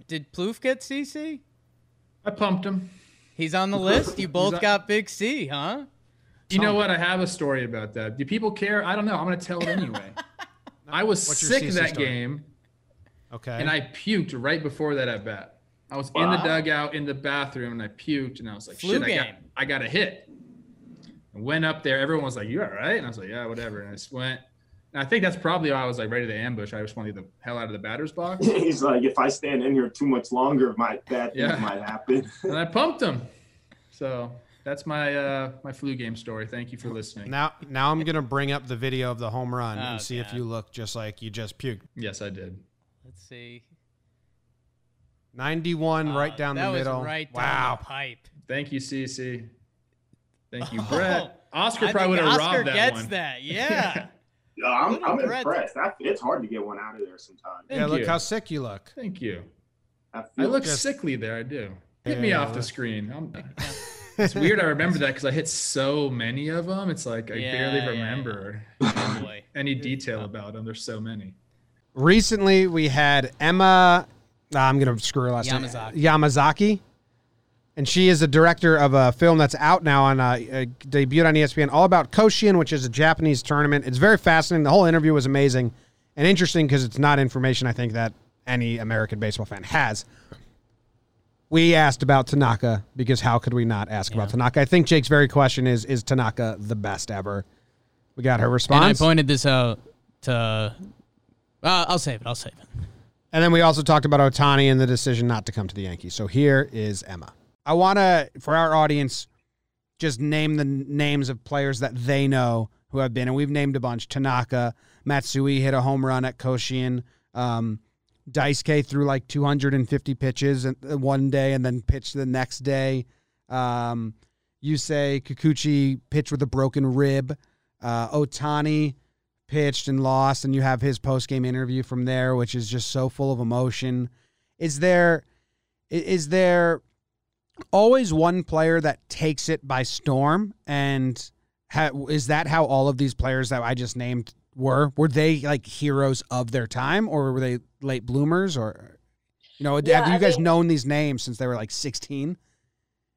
Did Plouffe get CC? I pumped him. He's on the list. You both on- got Big C, huh? You know what? I have a story about that. Do people care? I don't know. I'm going to tell it anyway. [LAUGHS] I was What's sick CC that story? game, Okay. and I puked right before that at bat. I was in the dugout in the bathroom, and I puked, and I was like, Flu "Shit, I got. I got a hit." I went up there. Everyone was like, "You all right?" And I was like, "Yeah, whatever." And I just went. And I think that's probably why I was like ready to ambush. I just want to get the hell out of the batter's box, [LAUGHS] He's like, if I stand in here too much longer, my bad things Yeah. might happen. [LAUGHS] and I pumped him. So that's my uh, my flu game story. Thank you for listening. now, now I'm gonna bring up the video of the home run Oh, and see if you look just like you just puked. Yes, I did. Let's see. 91 Uh, right down that the was middle. right down wow. the pipe. Thank you, CC. Thank you, Oh, Brett. Oscar I probably would have Oscar robbed that gets one. that. [LAUGHS] Yeah. Yeah, I'm, I'm impressed. That, it's hard to get one out of there sometimes. Thank yeah, look you. how sick you look. Thank you. I, I look just- sickly there. I do. Hit me Yeah. off the screen. I'm, [LAUGHS] [LAUGHS] it's weird. I remember that because I hit so many of them. It's like I Yeah, barely yeah, remember Oh, any detail about them. There's so many. Recently, we had Emma Ah, I'm gonna screw her last name. Yamazaki. Yamazaki. And she is a director of a film that's out now on uh, uh, debuted on ESPN, all about Koshien, which is a Japanese tournament. It's very fascinating. The whole interview was amazing and interesting because it's not information I think that any American baseball fan has. We asked about Tanaka because how could we not ask about Tanaka? I think Jake's very question is is Tanaka the best ever? We got her response. And I pointed this out to. Uh, I'll save it. I'll save it. And then we also talked about Otani and the decision not to come to the Yankees. So here is Emma. I want to, for our audience, just name the names of players that they know who have been. And we've named a bunch. Tanaka, Matsui hit a home run at Koshien. Um, threw like 250 pitches uh, one day and then pitched the next day. Um, you say Kikuchi pitched with a broken rib. Uh, Otani pitched and lost, and you have his post game interview from there, which is just so full of emotion. Is there is there always one player that takes it by storm? And ha, is that how all of these players that I just named were? Were they like heroes of their time, or were they late bloomers? Or you know, Yeah, have you I guys think- known these names since they were like sixteen?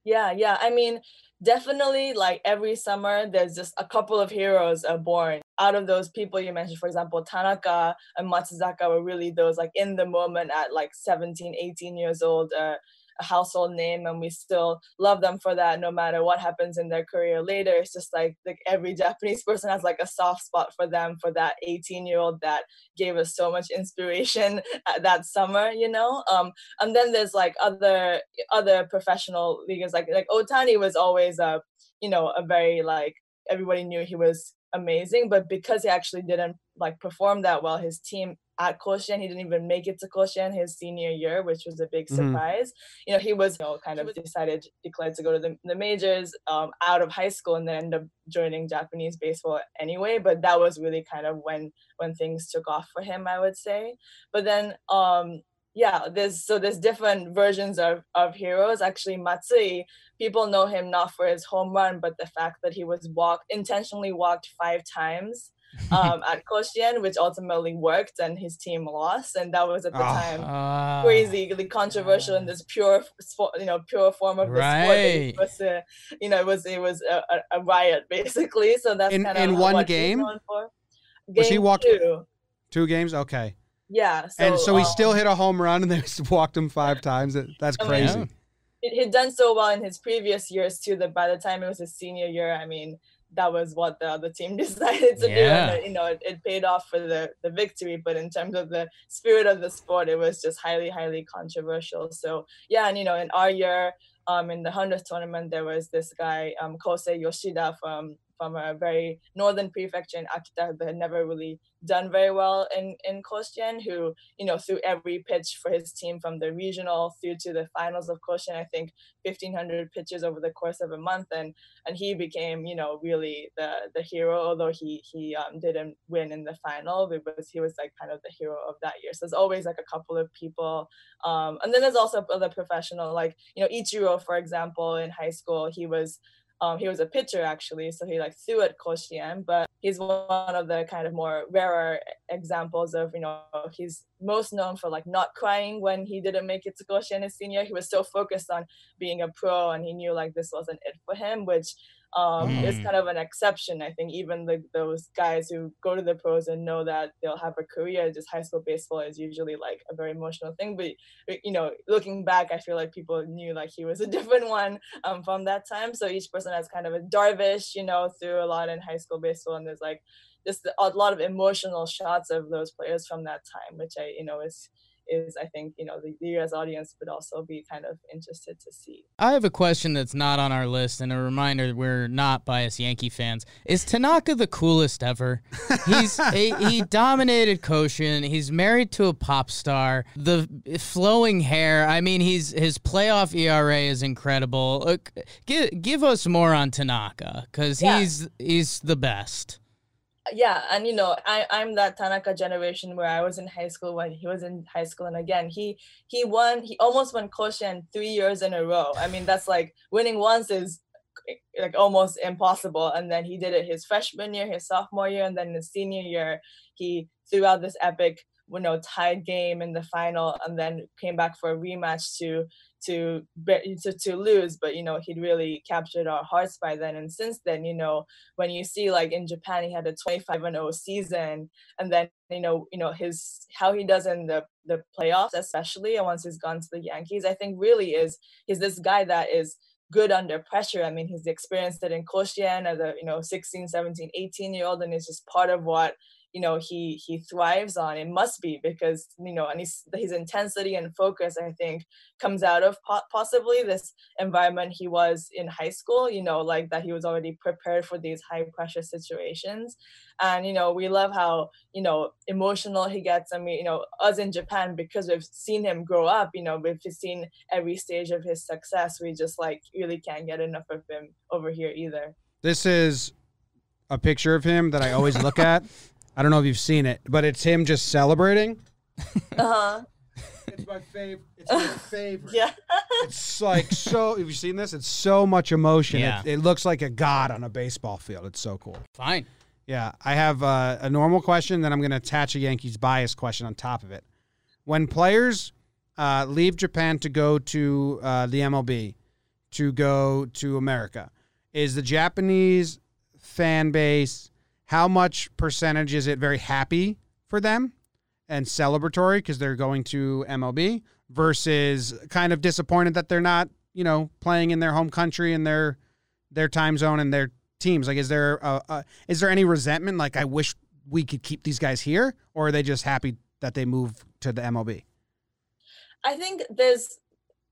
Yeah, yeah. I mean, definitely like every summer, there's just a couple of heroes are born. Out of those people you mentioned, for example, Tanaka and Matsuzaka were really those like in the moment at like 17, 18 years old, uh, a household name, and we still love them for that no matter what happens in their career later. It's just like like every [LAUGHS] Japanese person has like a soft spot for them, for that 18 year old that gave us so much inspiration [LAUGHS] that summer, you know? Um, and then there's like other other professional leaguers like like Otani was always a you know a very like everybody knew he was amazing but because he actually didn't like perform that well his team at Koshien he didn't even make it to Koshien his senior year which was a big Mhm. surprise. You know he was you know kind of decided declared to go to the, the majors um, out of high school and then end up joining Japanese baseball anyway but that was really kind of when when things took off for him I would say. But then um yeah there's so there's different versions of of heroes. Actually matsui people know him not for his home run but the fact that he was walked intentionally walked five times um, at Koshien, which ultimately worked and his team lost and that was at the Ah. time Ah. crazy controversial in this pure sport you know pure form of the sport it was a, you know it was it was a, a, a riot [LAUGHS] basically so that's In- kind of in one what he's game? Was he walked two. two games? Okay. yeah so, and so he um, still hit a home run, and they [LAUGHS] just walked him five times. That- That's I mean, crazy. he'd done so well in his previous years too that by the time it was his senior year, I mean, that was what the other team [LAUGHS] decided to do. Yeah. And you know, it, it paid off for the, the victory, but in terms of the spirit of the sport, it was just highly, highly controversial. So yeah, and you know, in our year, um, in the hundredth tournament, there was this guy, um, Kosei Yoshida from from a very northern prefecture in Akita that had never really done very well in in Koshien, who you know threw every pitch for his team from the regional through to the finals of Koshien. I think 1,500 pitches over the course of a month, and and he became you know really the the hero. Although he he um, didn't win in the final, because he was like kind of the hero of that year. So there's always like a couple of people, um, and then there's also other professional like you know Ichiro, for example, in high school he was um, he was a pitcher actually, so he like threw at Koshien, but he's one of the kind of more rarer examples of you know he's most known for like not crying when he didn't make it to Koshien his senior. He was so focused on being a pro, and he knew like this wasn't it for him, which um, is Mm. kind of an exception. I think even the, those guys who go to the pros and know that they'll have a career, just high school baseball is usually like a very emotional thing. But you know, looking back, I feel like people knew like he was a [LAUGHS] different one um, from that time. So each person has kind of a Darvish, you know, through a lot in high school baseball, and there's like just a lot of emotional shots of those players from that time, which I you know is is I think you know the, the U.S. audience would also be kind of interested to see. I have a question that's not on our list, and a reminder: we're not biased Yankee fans. Is Tanaka the coolest ever? [LAUGHS] He's a, he dominated Koshien. He's married to a pop star. The flowing hair. I mean, he's his playoff ERA is incredible. Uh, give give us more on Tanaka because Yeah. he's he's the best. Yeah and you know i i'm that tanaka generation where i was in high school when he was in high school and again he he won he almost won koshien three years in a row. I mean that's like winning once is like almost impossible and then he did it his freshman year his sophomore year and then his senior year he threw out this epic you know tied game in the final and then came back for a rematch to to to to lose but you know he'd really captured our hearts by then and since then you know when you see like in Japan he had a 25 and 0 season and then you know you know his how he does in the the playoffs especially and once he's gone to the Yankees I think really is he's this guy that is good under pressure. I mean, he's experienced it in Koshien as a, you know, 16, 17, 18 year old, and it's just part of what you know he he thrives on it must be because you know and his his intensity and focus i think comes out of po- possibly this environment he was in high school you know like that he was already prepared for these high pressure situations. And you know we love how you know emotional he gets. I mean you know us in japan because we've seen him grow up you know we've seen every stage of his success we just like really can't get enough of him over here either. This is a picture of him that I always look at. [LAUGHS] I don't know if you've seen it, but it's him just celebrating. [LAUGHS] uh-huh It's my favorite. It's my [LAUGHS] favorite. yeah It's like so. Have you seen this? It's so much emotion. Yeah. It, it looks like a god on a baseball field. It's so cool. Fine. Yeah, I have uh, a normal question, then I'm going to attach a Yankees bias question on top of it. When players uh, leave Japan to go to uh, the MLB, to go to America, is the Japanese fan base how much percentage is it very happy for them and celebratory because they're going to MLB versus kind of disappointed that they're not, you know, playing in their home country and their their time zone and their teams? Like, is there a, a, is there any resentment? Like, I wish we could keep these guys here, or are they just happy that they move to the MLB? I think there's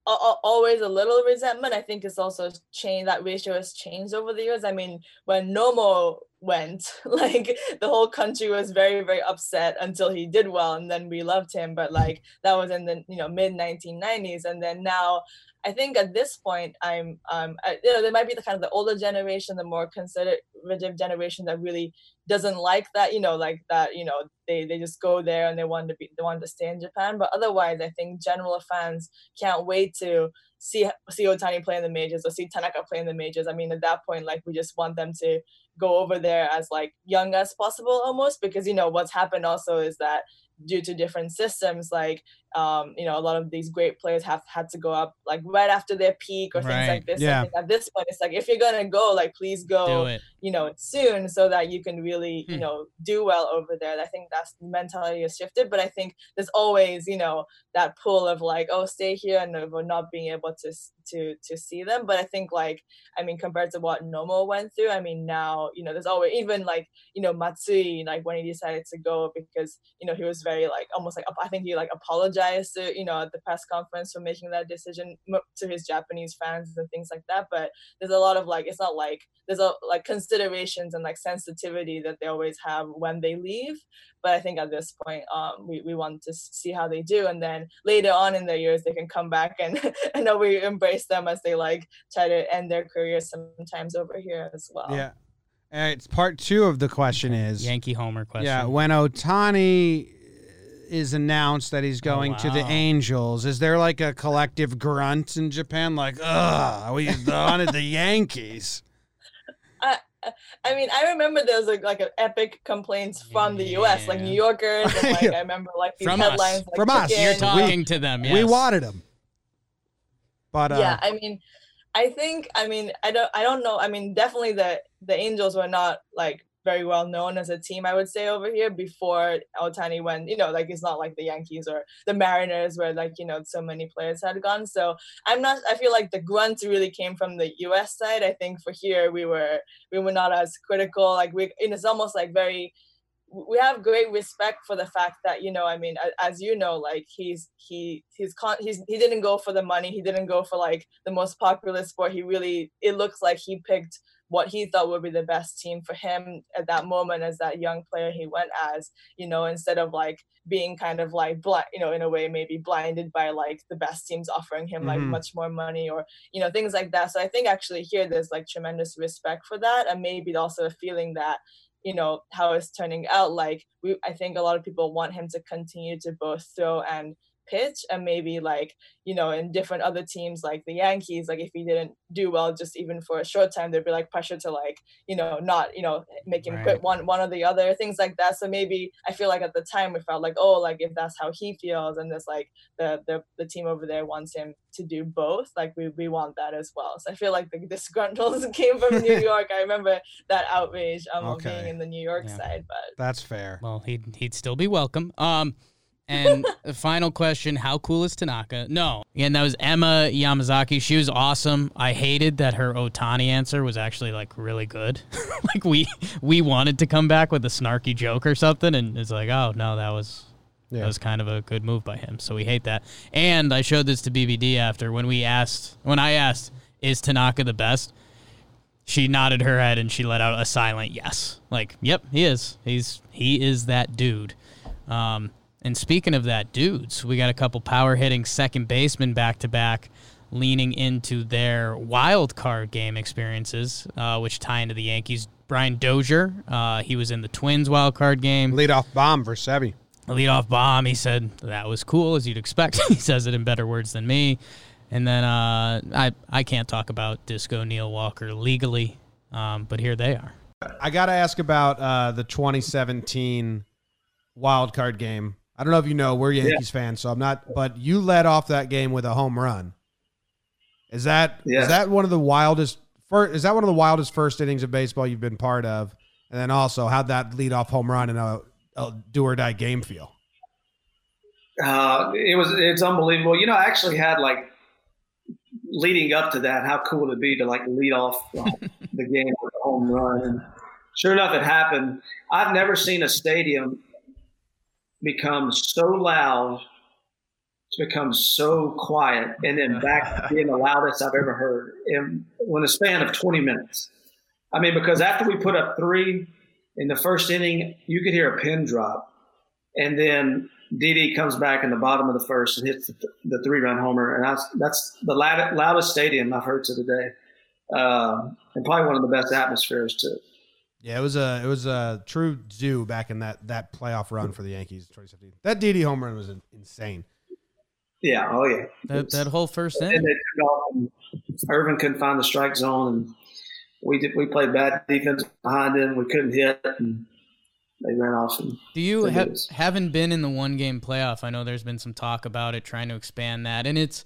always a little resentment. I think it's also changed. That ratio has changed over the years. I mean, when Nomo went, [LAUGHS] like the whole country was very, very upset until he did well, and then we loved him. But like that was in the you know mid 1990s, and then now. I think at this point, I'm, um, I, you know, there might be the kind of the older generation, the more conservative generation that really doesn't like that, you know, like that, you know, they, they just go there and they want to be, they want to stay in Japan. But otherwise, I think general fans can't wait to see see Otani play in the majors or see Tanaka play in the majors. I mean, at that point, like we just want them to go over there as like young as possible almost because you know what's happened also is that due to different systems like um, you know a lot of these great players have had to go up like right after their peak or things Right. like this Yeah. At this point it's like if you're gonna go like please go you know soon so that you can really you Hmm. know do well over there i think that's the mentality has shifted but i think there's always you know that pull of like oh stay here and of not being able to to to see them but i think like i mean compared to what nomo went through i mean now you know there's always even like you know matsui like when he decided to go because you know he was very like almost like i think he like apologized to you know at the press conference for making that decision to his japanese fans and things like that but there's a lot of like it's not like there's a like considerations and like sensitivity that they always have when they leave but i think at this point um we, we want to see how they do and then later on in their years they can come back and [LAUGHS] and then we embrace them as they like try to end their careers sometimes over here as well Yeah. Uh, it's part two of the question is Yankee Homer question. Yeah, when Otani is announced that he's going to the. Angels, is there like a collective grunt in Japan? Like, ugh, we [LAUGHS] wanted the Yankees. I, I mean, I remember there was like, like an epic complaints from the U.S. like New Yorkers, and like [LAUGHS] I remember like these From us. headlines. Like, From us. took You're in- talking to them. Yes. We wanted them, But uh, yeah i mean i think i mean i don't i don't know i mean definitely the the angels were not like very well known as a team i would say over here before otani went you know like it's not like the yankees or the mariners where like you know so many players had gone. So i'm not i feel like the grunt really came from the us side. I think for here we were we were not as critical. Like we and it's almost like very we have great respect for the fact that you know i mean as you know like he's he he's con he's he didn't go for the money. He didn't go for like the most popular sport. He really it looks like he picked what he thought would be the best team for him at that moment as that young player he went as you know instead of like being kind of like blind you know in a way maybe blinded by like the best teams offering him like Mhm. much more money or you know things like that so i think actually here there's like tremendous respect for that and maybe also a feeling that you know how it's turning out like we i think a lot of people want him to continue to both throw and pitch and maybe like you know in different other teams like the yankees like if he didn't do well just even for a short time there'd be like pressure to like you know not you know make him Right. quit one one or the other things like that so maybe i feel like at the time we felt like oh like if that's how he feels and there's like the the, the team over there wants him to do both like we, we want that as well so i feel like the disgruntles [LAUGHS] came from new [LAUGHS] york i remember that outrage um, of being in the new york Yeah. side but That's fair. Well, he'd he'd still be welcome. Um, and the final question: How cool is Tanaka? No, again, that was Emma Yamazaki. She was awesome. I hated that her Otani answer was actually like really good. [LAUGHS] like we we wanted to come back with a snarky joke or something, and it's like, oh no, that was Yeah. that was kind of a good move by him. So we hate that. And I showed this to BBD after when we asked when I asked, is Tanaka the best? She nodded her head and she let out a silent yes. Like, yep, he is. He's he is that dude. Um, and speaking of that dudes, we got a couple power hitting second basemen back to back, leaning into their wild card game experiences, uh, which tie into the Yankees. Brian Dozier, uh, he was in the Twins wild card game. Leadoff bomb for Sevi. A leadoff bomb. He said that was cool, as you'd expect. [LAUGHS] he says it in better words than me. And then uh, I I can't talk about Disco Neil Walker legally, um, but here they are. I got to ask about uh, the 2017 wild card game. I don't know if you know, we're Yankees fans, so I'm not. But you led off that game with a home run. Is that is Yeah. that one of the wildest? First, is that one of the wildest first innings of baseball you've been part of? And then also, how'd that lead off home run in a, a do or die game feel? Uh, it was it's unbelievable. You know, I actually had like leading up to that, how cool would it'd be to like lead off the game with a home run. And sure enough, it happened. I've never seen a stadium become so loud to become so quiet and then back to [LAUGHS] being the loudest I've ever heard in in a span of 20 minutes. I mean, because after we put up three in the first inning, you could hear a pin drop. And then Didi comes back in the bottom of the first and hits the, the three run homer. And that's, that's the loud, loudest stadium I've heard to today. Um, and probably one of the best atmospheres, too. Yeah, it was a it was a true zoo back in that that playoff run for the Yankees in 2017. That Didi home run was insane. Yeah. Oh, yeah. That, that whole first And inning. they took off and Ervin couldn't find the strike zone. And we did, we played bad defense behind him. We couldn't hit. And they ran off. And Do you they have haven't been in the one game playoff? I know there's been some talk about it, trying to expand that, and it's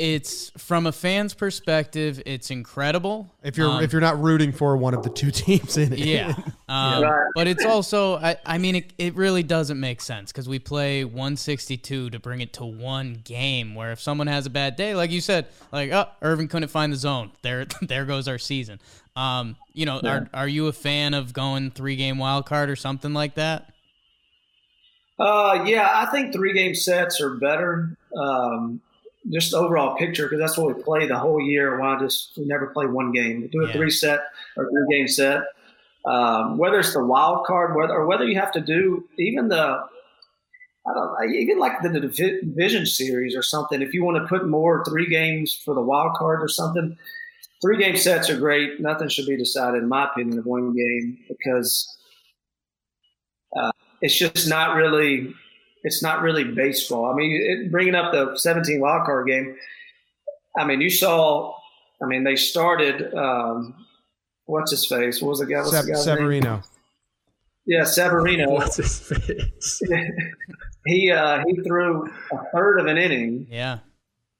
it's from a fan's perspective, it's incredible. If you're Um, if you're not rooting for one of the two [LAUGHS] teams in it, Yeah. [LAUGHS] Um, Right. But it's also, I, I mean, it, it really doesn't make sense because we play 162 to bring it to one game where if someone has a bad day, like you said, like, oh, Ervin couldn't find the zone. There, [LAUGHS] there goes our season. Um, you know, Yeah. are, are you a fan of going three game wild card or something like that? Uh, yeah, I think three game sets are better. Um, just the overall picture because that's what we play the whole year. Why just we never play one game? We do a Yeah. three set or three game set. Um, whether it's the wild card, whether or whether you have to do even the I don't even like the, divi- division series or something. If you want to put more three games for the wild card or something, three game sets are great. Nothing should be decided, in my opinion, of one game because uh, it's just not really it's not really baseball. I mean, it, bringing up the 17 wild card game. I mean, you saw. I mean, they started. Um, what's his face? What was the guy? What's Se- the guy's name? Severino. Yeah, Severino. [LAUGHS] What's his face? [LAUGHS] he uh, he threw a third of an inning. Yeah.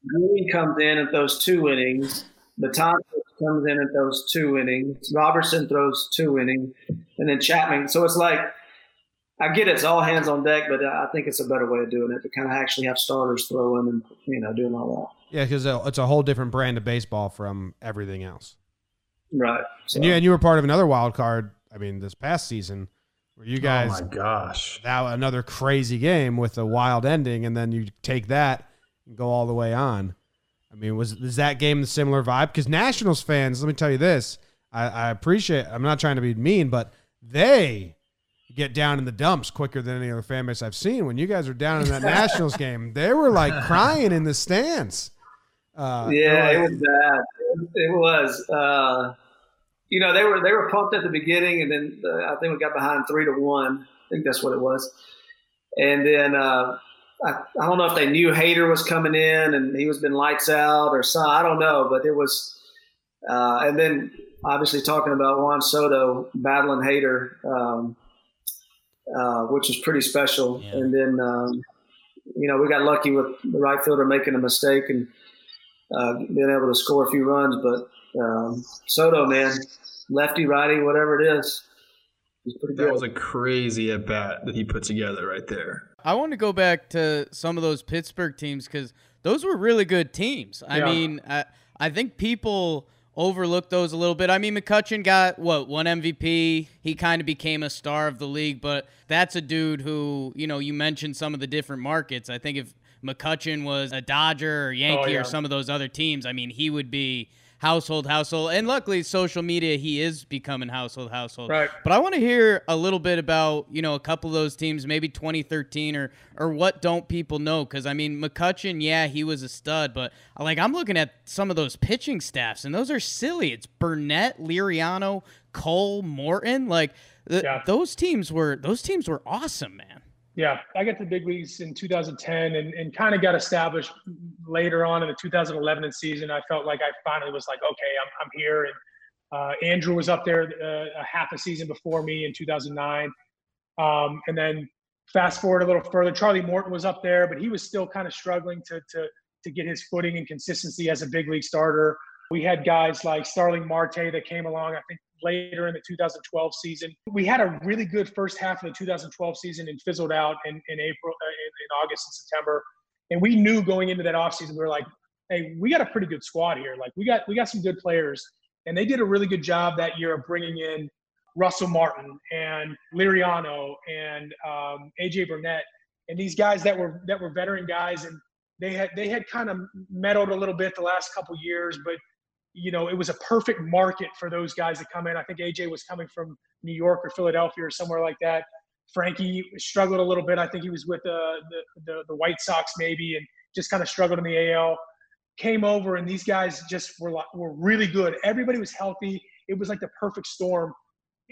Green comes in and throws two innings. Baton comes in at those two innings. Robertson throws two innings, and then Chapman. So it's like I get it, it's all hands on deck, but I think it's a better way of doing it to kind of actually have starters throwing and you know doing all that. Yeah, because uh, it's a whole different brand of baseball from everything else. Right. So, And you and you were part of another wild card. I mean, this past season, where you oh guys Oh my gosh. Now another crazy game with a wild ending, and then you take that and go all the way on. I mean, was is that game the similar vibe? Because Nationals fans, let me tell you this, I, I appreciate. I'm not trying to be mean, but they get down in the dumps quicker than any other fan base I've seen. When you guys were down in that Nationals [LAUGHS] game, they were like crying in the stands. Uh, yeah, they it was bad. It was. Uh, you know, they were they were pumped at the beginning, and then uh, I think we got behind three to one. I think that's what it was. And then uh, I, I don't know if they knew Hader was coming in and he was been lights out or some. I don't know, but it was. Uh, and then obviously talking about Juan Soto battling Hader, um, uh, which was pretty special. And then um, you know we got lucky with the right fielder making a mistake and uh, being able to score a few runs. But um, Soto, man, lefty, righty, whatever it is, he's pretty That good. was a crazy at bat that he put together right there. I want to go back to some of those Pittsburgh teams because those were really good teams. I Yeah. mean, I, I think people overlook those a little bit. I mean, McCutchen got what one MVP. He kind of became a star of the league, but that's a dude who you know you mentioned some of the different markets. I think if McCutchen was a Dodger or Yankee oh, yeah. or some of those other teams, I mean, he would be household household. And luckily, social media, he is becoming household household. Right. But I want to hear a little bit about you know a couple of those teams, maybe 2013 or or what don't people know? Because I mean, McCutchen, yeah, he was a stud, but like I'm looking at some of those pitching staffs, and those are silly. It's Burnett, Liriano, Cole, Morton. Like th- those teams were those teams were awesome, man. Yeah, I got to the big leagues in 2010 and, and kind of got established later on in the 2011 season. I felt like I finally was like, okay, I'm, I'm here. And uh, Andrew was up there uh, a half a season before me in 2009. Um, and then fast forward a little further, Charlie Morton was up there, but he was still kind of struggling to, to, to get his footing and consistency as a big league starter. We had guys like Starling Marte that came along, I think, later in the 2012 season. We had a really good first half of the 2012 season and fizzled out in, in April, uh, in, in August and September. And we knew going into that offseason, we were like, hey, we got a pretty good squad here. Like we got we got some good players. And they did a really good job that year of bringing in Russell Martin and Liriano and um, AJ Burnett and these guys that were that were veteran guys and they had they had kind of meddled a little bit the last couple years, but you know it was a perfect market for those guys to come in. I think AJ was coming from New York or Philadelphia or somewhere like that. Frankie struggled a little bit. I think he was with uh, the, the the White Sox maybe and just kind of struggled in the AL. Came over and these guys just were like, were really good. Everybody was healthy. It was like the perfect storm.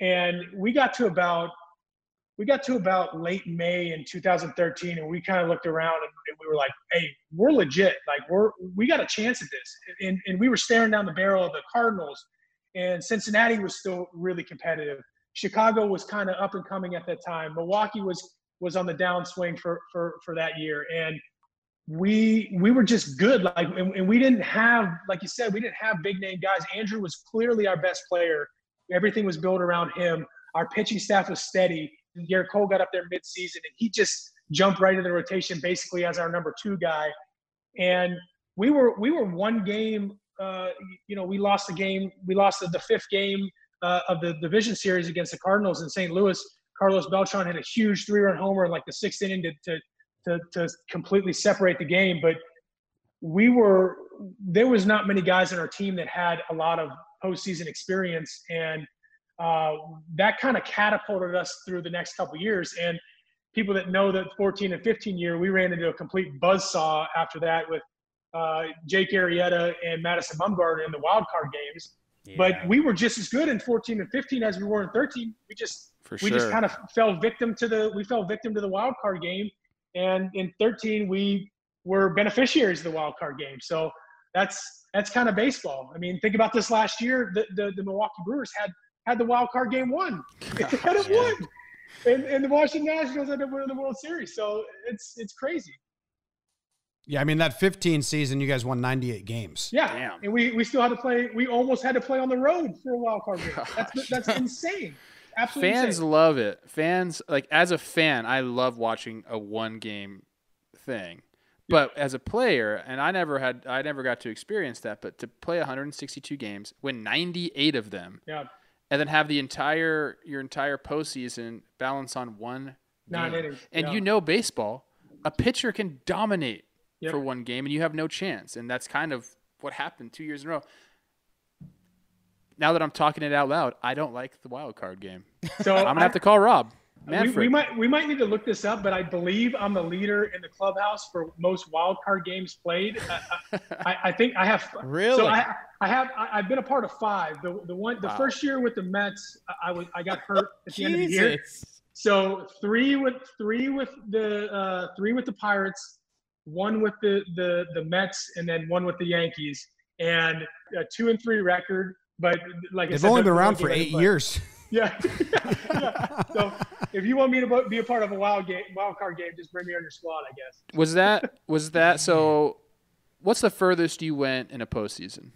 And we got to about we got to about late May in 2013, and we kind of looked around and, and we were like, "Hey, we're legit. Like, we're we got a chance at this." And and we were staring down the barrel of the Cardinals, and Cincinnati was still really competitive. Chicago was kind of up and coming at that time. Milwaukee was was on the downswing for for for that year, and we we were just good. Like, and, and we didn't have, like you said, we didn't have big name guys. Andrew was clearly our best player. Everything was built around him. Our pitching staff was steady. Gerrit Cole got up there midseason, and he just jumped right into the rotation basically as our number two guy. And we were we were one game. Uh, you know, we lost the game. We lost the, the fifth game uh, of the division series against the Cardinals in St. Louis. Carlos Beltran had a huge three-run homer in like the sixth inning to, to to to completely separate the game. But we were there was not many guys on our team that had a lot of postseason experience, and uh, that kind of catapulted us through the next couple years. And people that know that 14 and 15 year, we ran into a complete buzzsaw after that with uh, Jake Arrieta and Madison Bumgarner in the wild card games. But we were just as good in 14 and 15 as we were in 13. We just For we just kind of fell victim to the we fell victim to the wild card game, and in 13 we were beneficiaries of the wild card game. So that's that's kind of baseball. I mean, think about this last year. The the, the Milwaukee Brewers had had the wild card game won. [LAUGHS] They had it won. And, and the Washington Nationals ended up winning the World Series. So it's it's crazy. Yeah, I mean that 15 season, you guys won 98 games. Yeah. And we, we still had to play. We almost had to play on the road for a wild card game. [LAUGHS] That's that's [LAUGHS] insane. Absolutely Fans insane. love it. Fans like as a fan, I love watching a one game thing. But as a player, and I never had I never got to experience that, but to play 162 games, win 98 of them, Yeah. And then have the entire your entire postseason balance on one Nine game. innings, And yeah. you know baseball, a pitcher can dominate Yep. for one game, and you have no chance. And that's kind of what happened two years in a row. Now that I'm talking it out loud, I don't like the wild card game. So I'm gonna I- have to call Rob. We, Manfred. we might we might need to look this up, but I believe I'm the leader in the clubhouse for most wild card games played. I, I, I think I have [LAUGHS] Really? So I, I have I, I've been a part of five. The the one the Wow. first year with the Mets, I, I was I got hurt at the end of the year. So three with three with the uh, three with the Pirates, one with the the the Mets, and then one with the Yankees, and a two and three record. But like They've said, only been around for eight years. [LAUGHS] Yeah. [LAUGHS] yeah. So if you want me to be a part of a wild game, wild card game, just bring me on your squad, I guess. Was that was that so? What's the furthest you went in a postseason?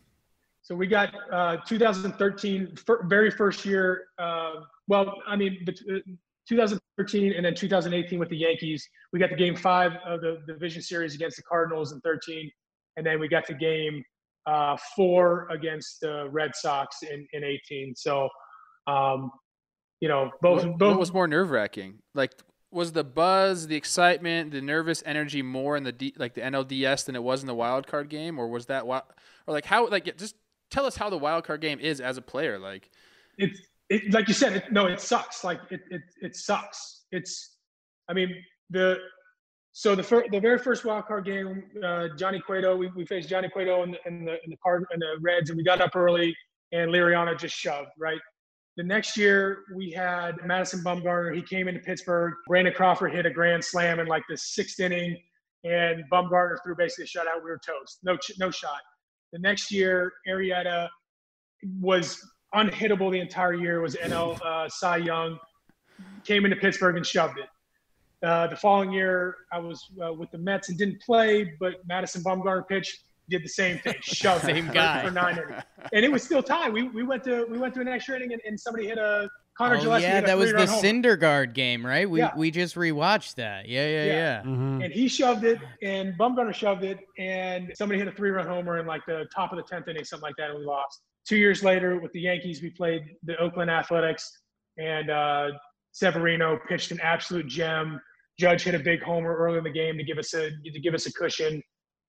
So we got uh, 2013, fir- very first year. Uh, well, I mean, bet- uh, 2013 and then 2018 with the Yankees. We got the game five of the division series against the Cardinals in 13, and then we got the game uh, four against the Red Sox in, in 18. So, um, you know, both what, both what was more nerve wracking? Like, was the buzz, the excitement, the nervous energy more in the D, like the NLDS than it was in the wild card game, or was that wi- or like how like just tell us how the wild card game is as a player? Like, it's it, like you said, it, no, it sucks. Like it, it, it sucks. It's, I mean, the, so the fir- the very first wild card game, uh, Johnny Cueto, we, we faced Johnny Cueto in the, in the, in the card, in the Reds and we got up early and Liriano just shoved, right? The next year we had Madison Bumgarner. He came into Pittsburgh. Brandon Crawford hit a grand slam in like the sixth inning and Bumgarner threw basically a shutout. We were toast. No, no shot. The next year, Arrieta was unhittable the entire year. Was NL uh, Cy Young came into Pittsburgh and shoved it. Uh, the following year, I was uh, with the Mets and didn't play, but Madison Bumgarner pitched, did the same thing, shoved Same it guy. for nine innings, [LAUGHS] and it was still tied. We, we went to we went to an extra inning, and, and somebody hit a Conor oh, Gillaspie. yeah, that was the three-run homer. Syndergaard game, right? We Yeah. we just rewatched that. Yeah, yeah, yeah. Yeah. Mm-hmm. And he shoved it, and Bumgarner shoved it, and somebody hit a three-run homer in like the top of the tenth inning, something like that, and we lost. Two years later, with the Yankees, we played the Oakland Athletics, and uh, Severino pitched an absolute gem. Judge hit a big homer early in the game to give us a to give us a cushion,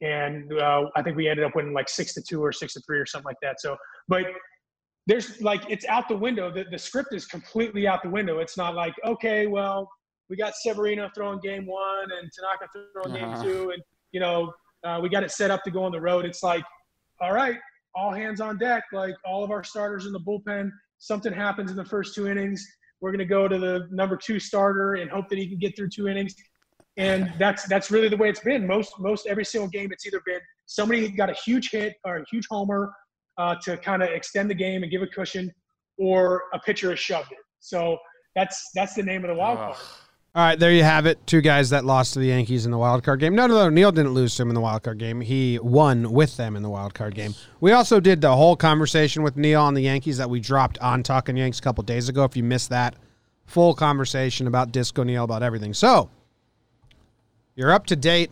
and uh, I think we ended up winning like six to two or six to three or something like that. So, but there's like it's out the window. The, the script is completely out the window. It's not like okay, well, we got Severino throwing game one and Tanaka throwing Uh-huh. game two, and you know uh, we got it set up to go on the road. It's like, all right, all hands on deck. Like all of our starters in the bullpen. Something happens in the first two innings. We're gonna go to the number two starter and hope that he can get through two innings. And that's that's really the way it's been. Most most every single game, it's either been somebody got a huge hit or a huge homer uh, to kind of extend the game and give a cushion, or a pitcher has shoved it. So that's that's the name of the wild card. All right, there you have it. Two guys that lost to the Yankees in the wild card game. No, no, no. Neil didn't lose to him in the wild card game. He won with them in the wild card game. We also did the whole conversation with Neil on the Yankees that we dropped on Talking Yanks a couple days ago. If you missed that, full conversation about Disco Neil, about everything. So you're up to date.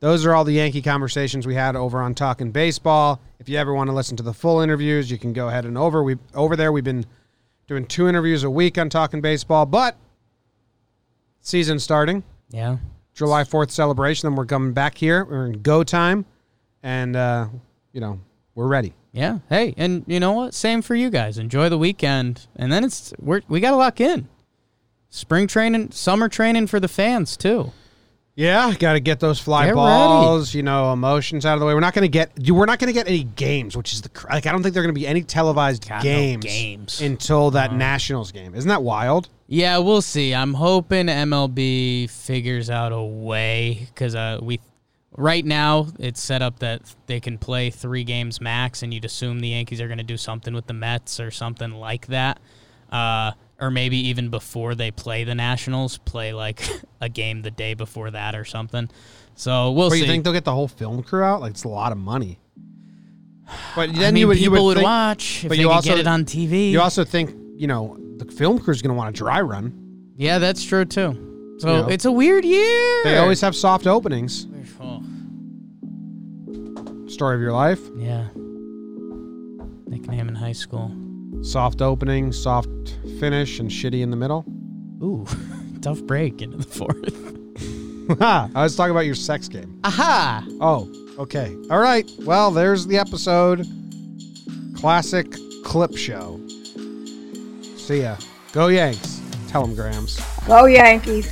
Those are all the Yankee conversations we had over on Talking Baseball. If you ever want to listen to the full interviews, you can go ahead and over. We over there. We've been doing two interviews a week on Talking Baseball, but season starting. Yeah. July 4th celebration. Then we're coming back here. We're in go time. And, uh, you know, we're ready. Yeah. Hey, and you know what? Same for you guys. Enjoy the weekend, and then it's we're we got to lock in. Spring training, summer training for the fans too. Yeah, got to get those fly Get balls, you know, emotions out of the way. We're not going to get we're not going to get any games, which is the cr- like I don't think there're going to be any televised no games, games. until that Nationals game. Isn't that wild? Yeah, we'll see. I'm hoping MLB figures out a way because uh, we right now it's set up that they can play three games max, and you'd assume the Yankees are going to do something with the Mets or something like that, uh, or maybe even before they play the Nationals, play like [LAUGHS] a game the day before that or something. So we'll see. you think they'll get the whole film crew out? Like it's a lot of money. [SIGHS] But I then mean, you would you people would would think- watch if but they you also get it on TV. You also think you know the film crew's going to want a dry run. yeah, that's true too. So You know. it's a weird year. They always have soft openings. Oh, [SIGHS] Story of your life. yeah. Nickname in high school. Soft opening, soft finish, and shitty in the middle. Ooh, [LAUGHS] tough break into the fourth. [LAUGHS] I was talking about your sex game. Aha! Oh, okay. All right. Well, there's the episode. Classic clip show. See ya. Go Yanks. Tell 'em, Grams. Go Yankees.